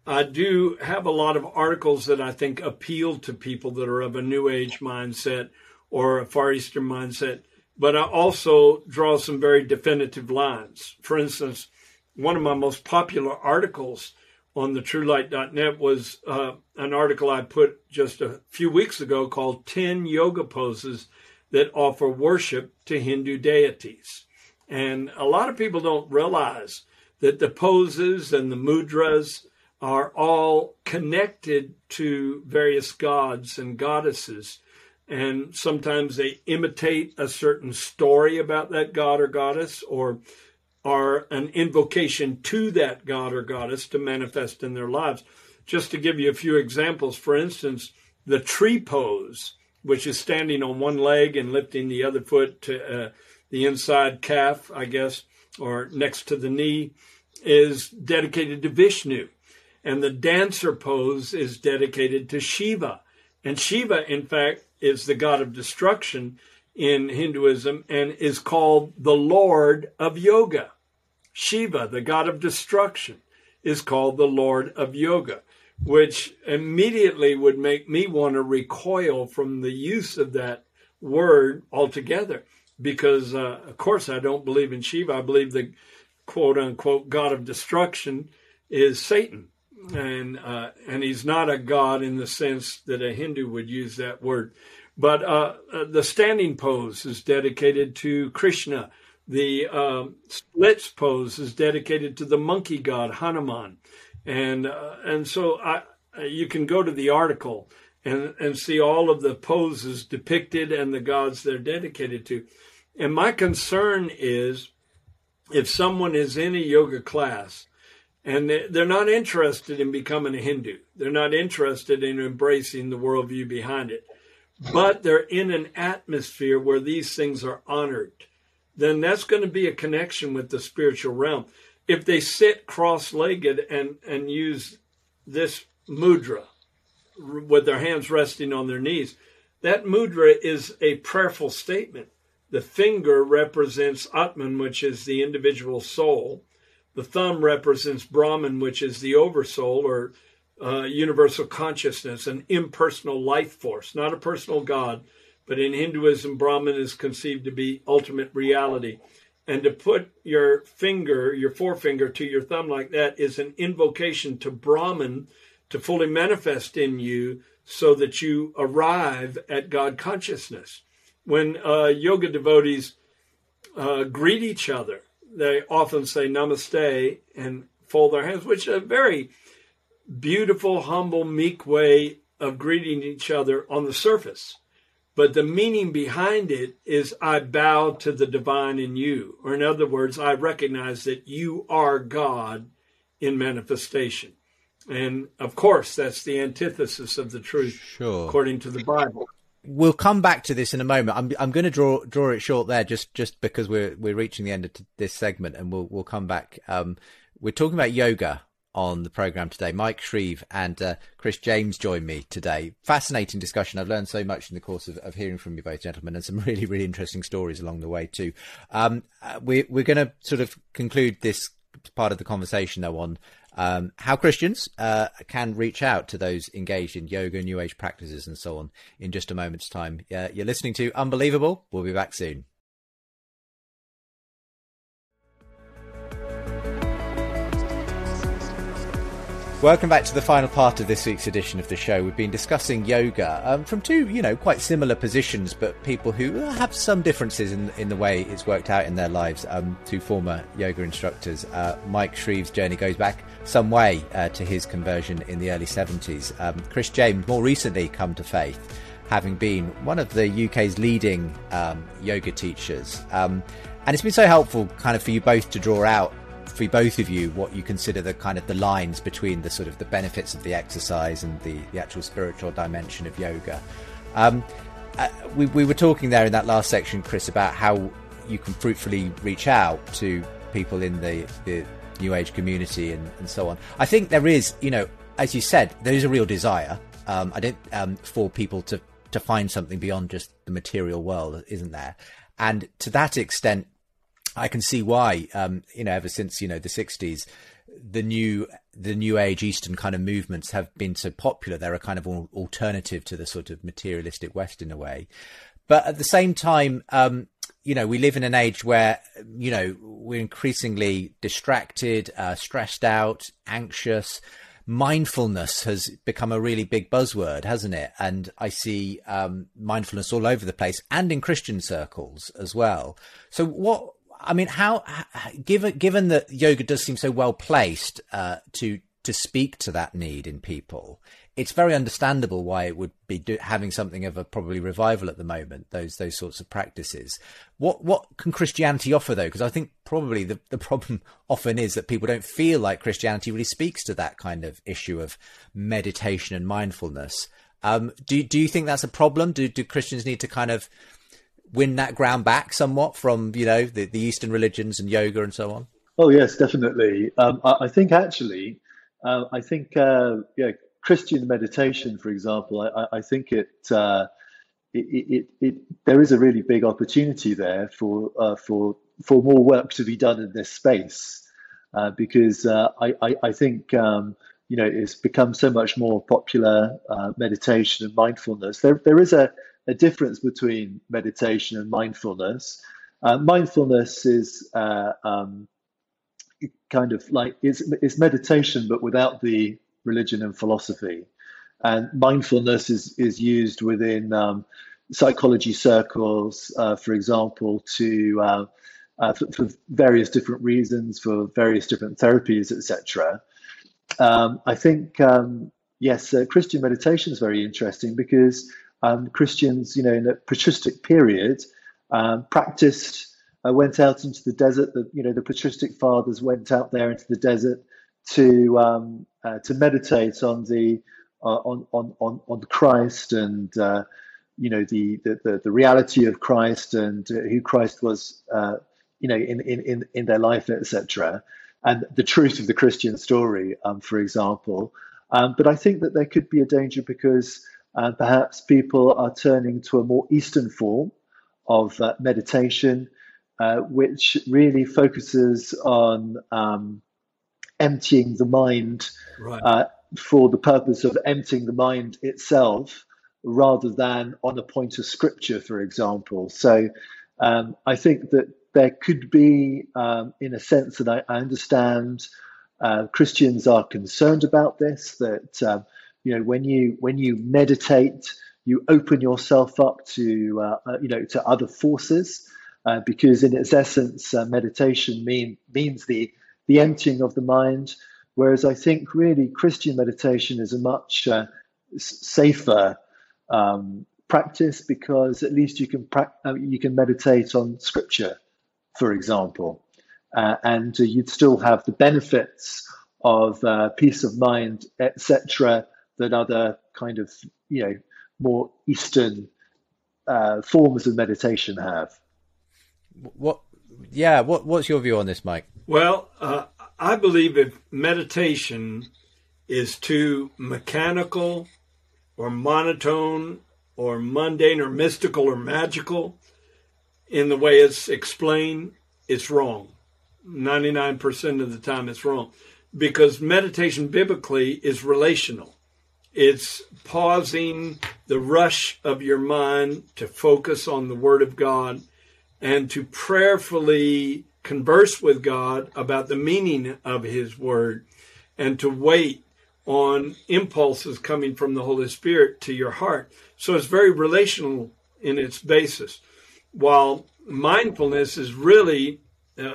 I do have a lot of articles that I think appeal to people that are of a New Age mindset or a Far Eastern mindset but I also draw some very definitive lines. For instance, one of my most popular articles on the truelight.net was uh, an article I put just a few weeks ago called 10 Yoga Poses that Offer Worship to Hindu Deities. And a lot of people don't realize that the poses and the mudras are all connected to various gods and goddesses and sometimes they imitate a certain story about that god or goddess or are an invocation to that god or goddess to manifest in their lives. Just to give you a few examples, for instance, the tree pose, which is standing on one leg and lifting the other foot to uh, the inside calf, I guess, or next to the knee, is dedicated to Vishnu. And the dancer pose is dedicated to Shiva. And Shiva, in fact, is the god of destruction in Hinduism and is called the Lord of Yoga. Shiva, the god of destruction, is called the Lord of Yoga, which immediately would make me want to recoil from the use of that word altogether. Because, uh, of course, I don't believe in Shiva. I believe the quote unquote god of destruction is Satan. And, uh, and he's not a god in the sense that a Hindu would use that word. But uh, the standing pose is dedicated to Krishna. The uh, splits pose is dedicated to the monkey god Hanuman, and uh, and so I, you can go to the article and and see all of the poses depicted and the gods they're dedicated to. And my concern is if someone is in a yoga class and they're not interested in becoming a Hindu, they're not interested in embracing the worldview behind it but they're in an atmosphere where these things are honored, then that's going to be a connection with the spiritual realm. If they sit cross legged and, and use this mudra with their hands resting on their knees, that mudra is a prayerful statement. The finger represents Atman, which is the individual soul. The thumb represents Brahman, which is the oversoul or uh, universal consciousness, an impersonal life force, not a personal God, but in Hinduism, Brahman is conceived to be ultimate reality. And to put your finger, your forefinger to your thumb like that is an invocation to Brahman to fully manifest in you so that you arrive at God consciousness. When uh, yoga devotees uh, greet each other, they often say namaste and fold their hands, which is a very beautiful, humble, meek way of greeting each other on the surface. But the meaning behind it is I bow to the divine in you. Or in other words, I recognize that you are God in manifestation. And of course, that's the antithesis of the truth sure. according to the Bible. We'll come back to this in a moment. I'm I'm going to draw draw it short there, just just because we're we're reaching the end of this segment, and we'll we'll come back. Um, we're talking about yoga on the program today. Mike Shreve and uh, Chris James join me today. Fascinating discussion. I've learned so much in the course of, of hearing from you both, gentlemen, and some (laughs) really, really interesting stories along the way too. Um, uh, we, we're going to sort of conclude this part of the conversation though on um, how Christians uh, can reach out to those engaged in yoga, New Age practices, and so on in just a moment's time. Uh, you're listening to Unbelievable. We'll be back soon. Welcome back to the final part of this week's edition of the show. We've been discussing yoga um, from two, you know, quite similar positions, but people who have some differences in, in the way it's worked out in their lives. Um, two former yoga instructors. Uh, Mike Shreve's journey goes back some way uh, to his conversion in the early 70s. Um, Chris James, more recently, come to faith, having been one of the UK's leading um, yoga teachers. Um, and it's been so helpful, kind of, for you both to draw out for both of you what you consider the kind of the lines between the sort of the benefits of the exercise and the, the actual spiritual dimension of yoga. Um, uh, we, we were talking there in that last section, Chris, about how you can fruitfully reach out to people in the, the New Age community and, and so on. I think there is, you know, as you said, there is a real desire. Um, I don't um, for people to to find something beyond just the material world, isn't there? And to that extent, I can see why, um, you know, ever since, you know, the 60s, the new the new age eastern kind of movements have been so popular they're a kind of alternative to the sort of materialistic west in a way. But at the same time um, you know we live in an age where you know we're increasingly distracted uh, stressed out anxious. Mindfulness has become a really big buzzword hasn't it? And i see um, mindfulness all over the place and in christian circles as well. So what I mean, how given given that yoga does seem so well placed uh, to to speak to that need in people, it's very understandable why it would be do, having something of a probably revival at the moment. Those those sorts of practices. What what can Christianity offer though? Because I think probably the the problem (laughs) often is that people don't feel like Christianity really speaks to that kind of issue of meditation and mindfulness. Um, do do you think that's a problem? Do do Christians need to kind of win that ground back somewhat from you know the, the Eastern religions and yoga and so on? Oh yes, definitely. Um, I, I, think actually, uh, I think uh, yeah, Christian meditation, for example, I, I think it, uh, it, it, it, there is a really big opportunity there for uh, for for more work to be done in this space uh, because uh, I, I, I think. Um, you know, it's become so much more popular meditation and mindfulness. There, there is a a difference between meditation and mindfulness. Uh, mindfulness is uh, um, kind of like it's, it's meditation, but without the religion and philosophy. And mindfulness is is used within um, psychology circles, uh, for example, to uh, uh, for, for, various different reasons, for various different therapies, etc. Um, I think um, yes, uh, Christian meditation is very interesting because um, Christians, you know, in a patristic period, um, practiced, uh, went out into the desert. The you know the patristic fathers went out there into the desert to um, uh, to meditate on the uh, on, on on on Christ and uh, you know the, the the reality of Christ and who Christ was, uh, you know, in in in their life, etc. And the truth of the Christian story, um, for example. Um, but I think that there could be a danger because and perhaps people are turning to a more Eastern form of uh, meditation, uh, which really focuses on um, emptying the mind right. uh, for the purpose of emptying the mind itself rather than on a point of scripture, for example. So um, I think that there could be, um, in a sense, that I, I understand uh, Christians are concerned about this, that um, you know when you when you meditate you open yourself up to uh, uh, you know to other forces uh, because in its essence uh, meditation mean, means the the emptying of the mind whereas i think really christian meditation is a much uh, safer um, practice because at least you can pra- uh, you can meditate on scripture for example. And you'd still have the benefits of peace of mind etc that other kind of you know more Eastern uh, forms of meditation have. What? Yeah. What? What's your view on this, Mike? Well, uh, I believe if meditation is too mechanical or monotone or mundane or mystical or magical in the way it's explained, it's wrong. 99% of the time it's wrong because meditation biblically is relational. It's pausing the rush of your mind to focus on the Word of God and to prayerfully converse with God about the meaning of His Word and to wait on impulses coming from the Holy Spirit to your heart. So it's very relational in its basis. While mindfulness is really uh,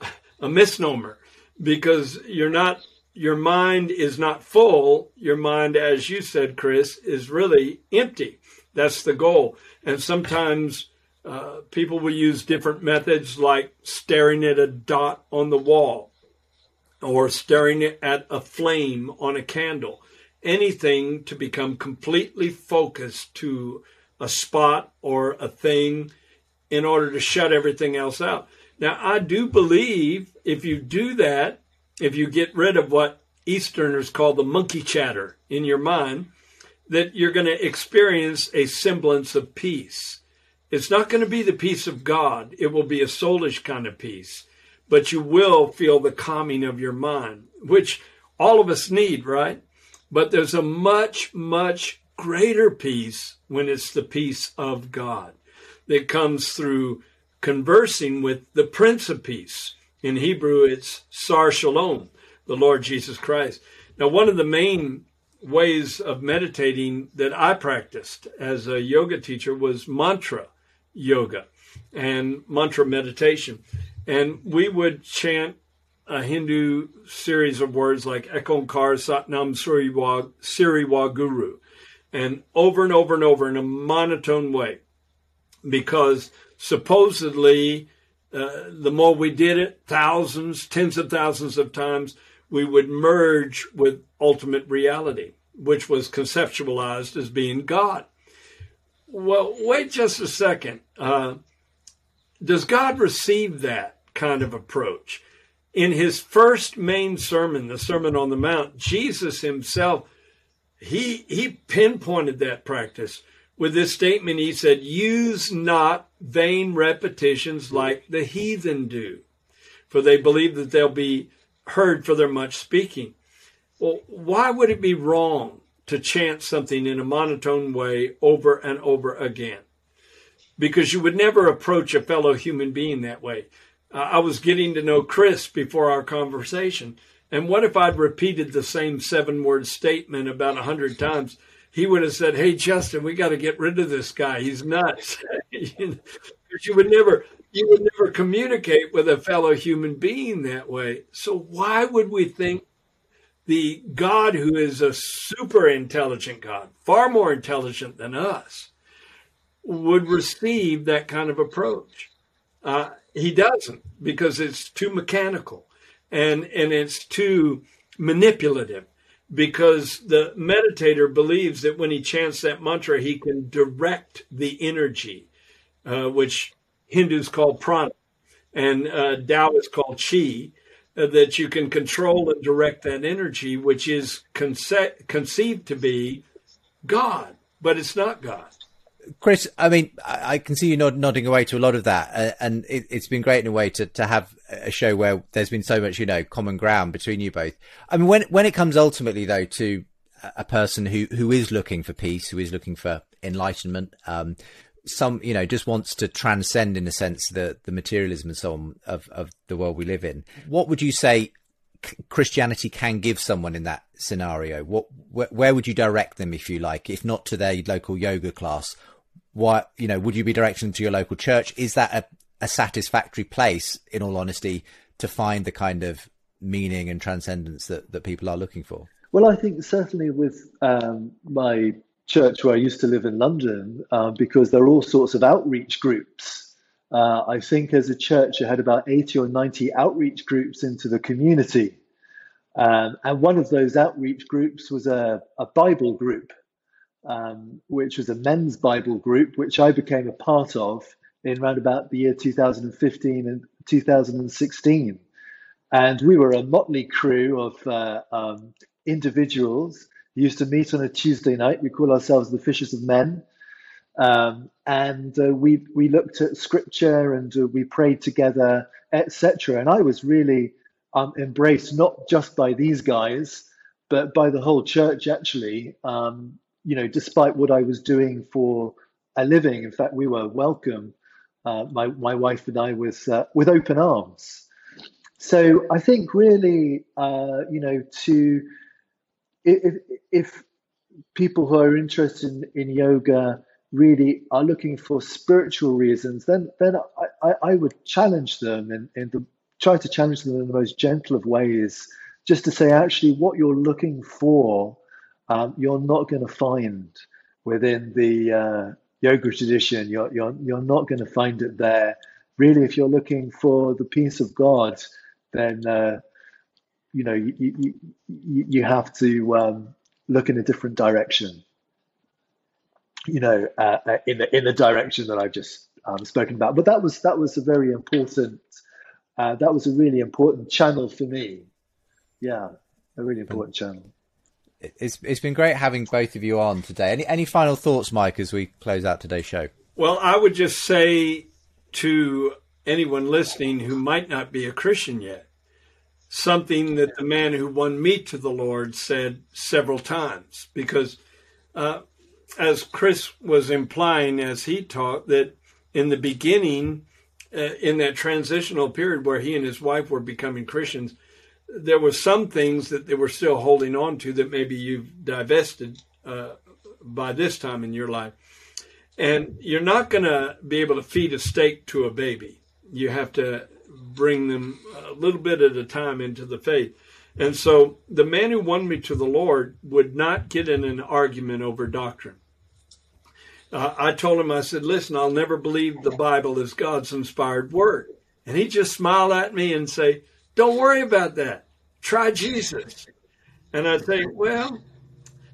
(laughs) a misnomer because you're not your mind is not full. Your mind, as you said, Chris, is really empty. That's the goal. And sometimes uh, people will use different methods like staring at a dot on the wall or staring at a flame on a candle. Anything to become completely focused to a spot or a thing in order to shut everything else out. Now, I do believe if you do that, if you get rid of what Easterners call the monkey chatter in your mind, that you're going to experience a semblance of peace. It's not going to be the peace of God. It will be a soulish kind of peace, but you will feel the calming of your mind, which all of us need, right? But there's a much, much greater peace when it's the peace of God that comes through conversing with the Prince of Peace. In Hebrew, it's Sar Shalom, the Lord Jesus Christ. Now, one of the main ways of meditating that I practiced as a yoga teacher was mantra yoga and mantra meditation. And we would chant a Hindu series of words like Ekonkar Satnam Siriwa, Siriwa Guru, and over and over and over in a monotone way, because supposedly uh, the more we did it, thousands, tens of thousands of times, we would merge with ultimate reality, which was conceptualized as being God. Well, wait just a second. Uh, does God receive that kind of approach? In his first main sermon, the Sermon on the Mount, Jesus himself, he, he pinpointed that practice with this statement. He said, use not vain repetitions like the heathen do, for they believe that they'll be heard for their much speaking. Well, why would it be wrong to chant something in a monotone way over and over again? Because you would never approach a fellow human being that way. Uh, I was getting to know Chris before our conversation. And what if I'd repeated the same seven word statement about a hundred times? He would have said, "Hey, Justin, we got to get rid of this guy. He's nuts." (laughs) you would never, you would never communicate with a fellow human being that way. So why would we think the God who is a super intelligent God, far more intelligent than us, would receive that kind of approach? Uh, he doesn't because it's too mechanical and and it's too manipulative because the meditator believes that when he chants that mantra, he can direct the energy, uh, which Hindus call prana and uh, Taoists call chi, uh, that you can control and direct that energy, which is conce- conceived to be God, but it's not God. Chris, I mean, I can see you nod, nodding away to a lot of that, uh, and it, has been great in a way to, to have a show where there's been so much, you know, common ground between you both. I mean, when when it comes ultimately though to a person who who is looking for peace, who is looking for enlightenment, um, some you know just wants to transcend in a sense the the materialism and so on of of the world we live in. What would you say Christianity can give someone in that scenario? What where would you direct them if you like, if not to their local yoga class? What you know would you be directing to your local church? Is that a, a satisfactory place in all honesty to find the kind of meaning and transcendence that, that people are looking for? Well i think certainly with um, my church where i used to live in london uh, because there are all sorts of outreach groups uh, i think as a church it had about 80 or 90 outreach groups into the community. Um, and one of those outreach groups was a, a bible group um, which was a men's Bible group, which I became a part of in around about the year 2015 and 2016. And we were a motley crew of uh, um, individuals who used to meet on a Tuesday night. We call ourselves the Fishers of Men. Um, and uh, we we looked at scripture and uh, we prayed together, etc. And I was really um, embraced not just by these guys, but by the whole church. Actually, um, you know, despite what I was doing for a living, in fact, we were welcome. Uh, my my wife and I with uh, with open arms. So I think really, uh, you know, to if if people who are interested in, in yoga really are looking for spiritual reasons, then then I, I, I would challenge them and, and the, try to challenge them in the most gentle of ways, just to say actually what you're looking for, um, you're not going to find within the uh, yoga tradition. You're you're you're not going to find it there. Really, if you're looking for the peace of God, then uh, you know you, you you have to um, look in a different direction you know, uh, uh, in the in the direction that I've just um, spoken about. But that was that was a very important. Uh, that was a really important channel for me. Yeah, a really important channel. It's it's been great having both of you on today. Any any final thoughts, Mike, as we close out today's show? Well, I would just say to anyone listening who might not be a Christian yet, something that the man who won me to the Lord said several times, because uh, as Chris was implying as he taught, that in the beginning, uh, in that transitional period where he and his wife were becoming Christians, there were some things that they were still holding on to that maybe you've divested uh, by this time in your life. And you're not going to be able to feed a steak to a baby. You have to bring them a little bit at a time into the faith. And so the man who won me to the Lord would not get in an argument over doctrine. Uh, I told him, I said, listen, I'll never believe the Bible is God's inspired word. And he just smiled at me and say, don't worry about that. Try Jesus. And I'd say, well,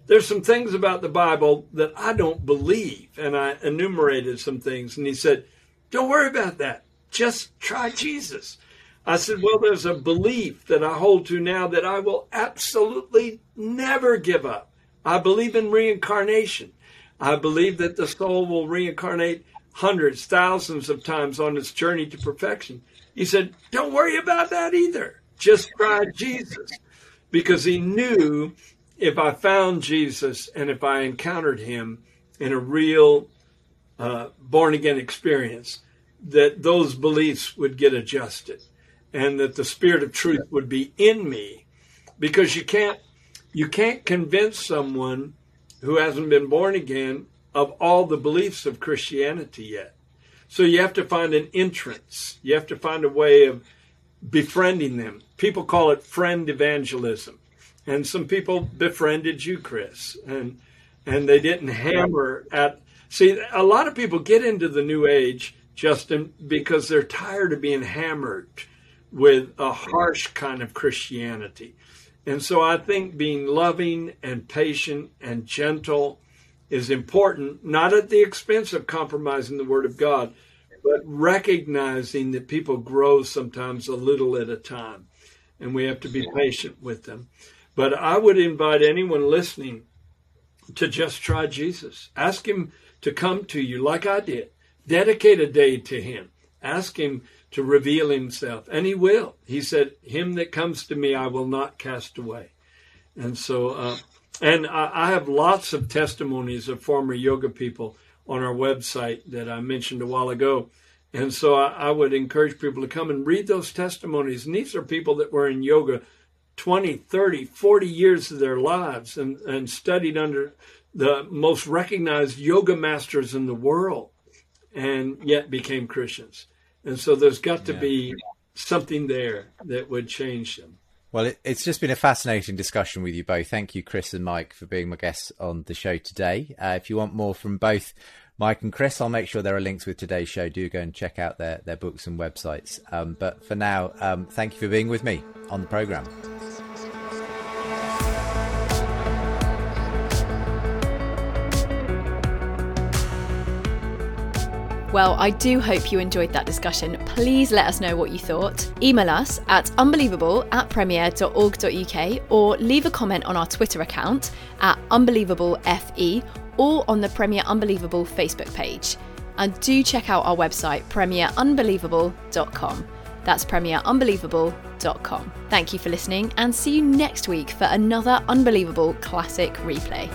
there's some things about the Bible that I don't believe. And I enumerated some things. And he said, don't worry about that. Just try Jesus. I said, well, there's a belief that I hold to now that I will absolutely never give up. I believe in reincarnation. I believe that the soul will reincarnate hundreds, thousands of times on its journey to perfection. He said, Don't worry about that either. Just try Jesus. Because he knew if I found Jesus and if I encountered him in a real uh, born again experience, that those beliefs would get adjusted and that the spirit of truth would be in me because you can't you can't convince someone who hasn't been born again of all the beliefs of Christianity yet. So you have to find an entrance. You have to find a way of befriending them. People call it friend evangelism. And some people befriended you, Chris, and and they didn't hammer at see a lot of people get into the new age, Justin, because they're tired of being hammered with a harsh kind of Christianity. And so I think being loving and patient and gentle is important, not at the expense of compromising the Word of God, but recognizing that people grow sometimes a little at a time, and we have to be patient with them. But I would invite anyone listening to just try Jesus. Ask Him to come to you like I did. Dedicate a day to Him. Ask Him to reveal himself. And he will. He said, Him that comes to me, I will not cast away. And so, uh, and I, I have lots of testimonies of former yoga people on our website that I mentioned a while ago. And so I, I would encourage people to come and read those testimonies. And these are people that were in yoga 20, 30, 40 years of their lives and, and studied under the most recognized yoga masters in the world and yet became Christians. And so there's got to yeah. be something there that would change them. Well, it, it's just been a fascinating discussion with you both. Thank you, Chris and Mike, for being my guests on the show today. Uh, if you want more from both Mike and Chris, I'll make sure there are links with today's show. Do go and check out their, their books and websites. Um, but for now, um, thank you for being with me on the programme. Well, I do hope you enjoyed that discussion. Please let us know what you thought. Email us at unbelievable at premier.org.uk or leave a comment on our Twitter account at unbelievablefe or on the Premier Unbelievable Facebook page. And do check out our website, premierunbelievable.com. That's premierunbelievable.com. Thank you for listening and see you next week for another unbelievable classic replay.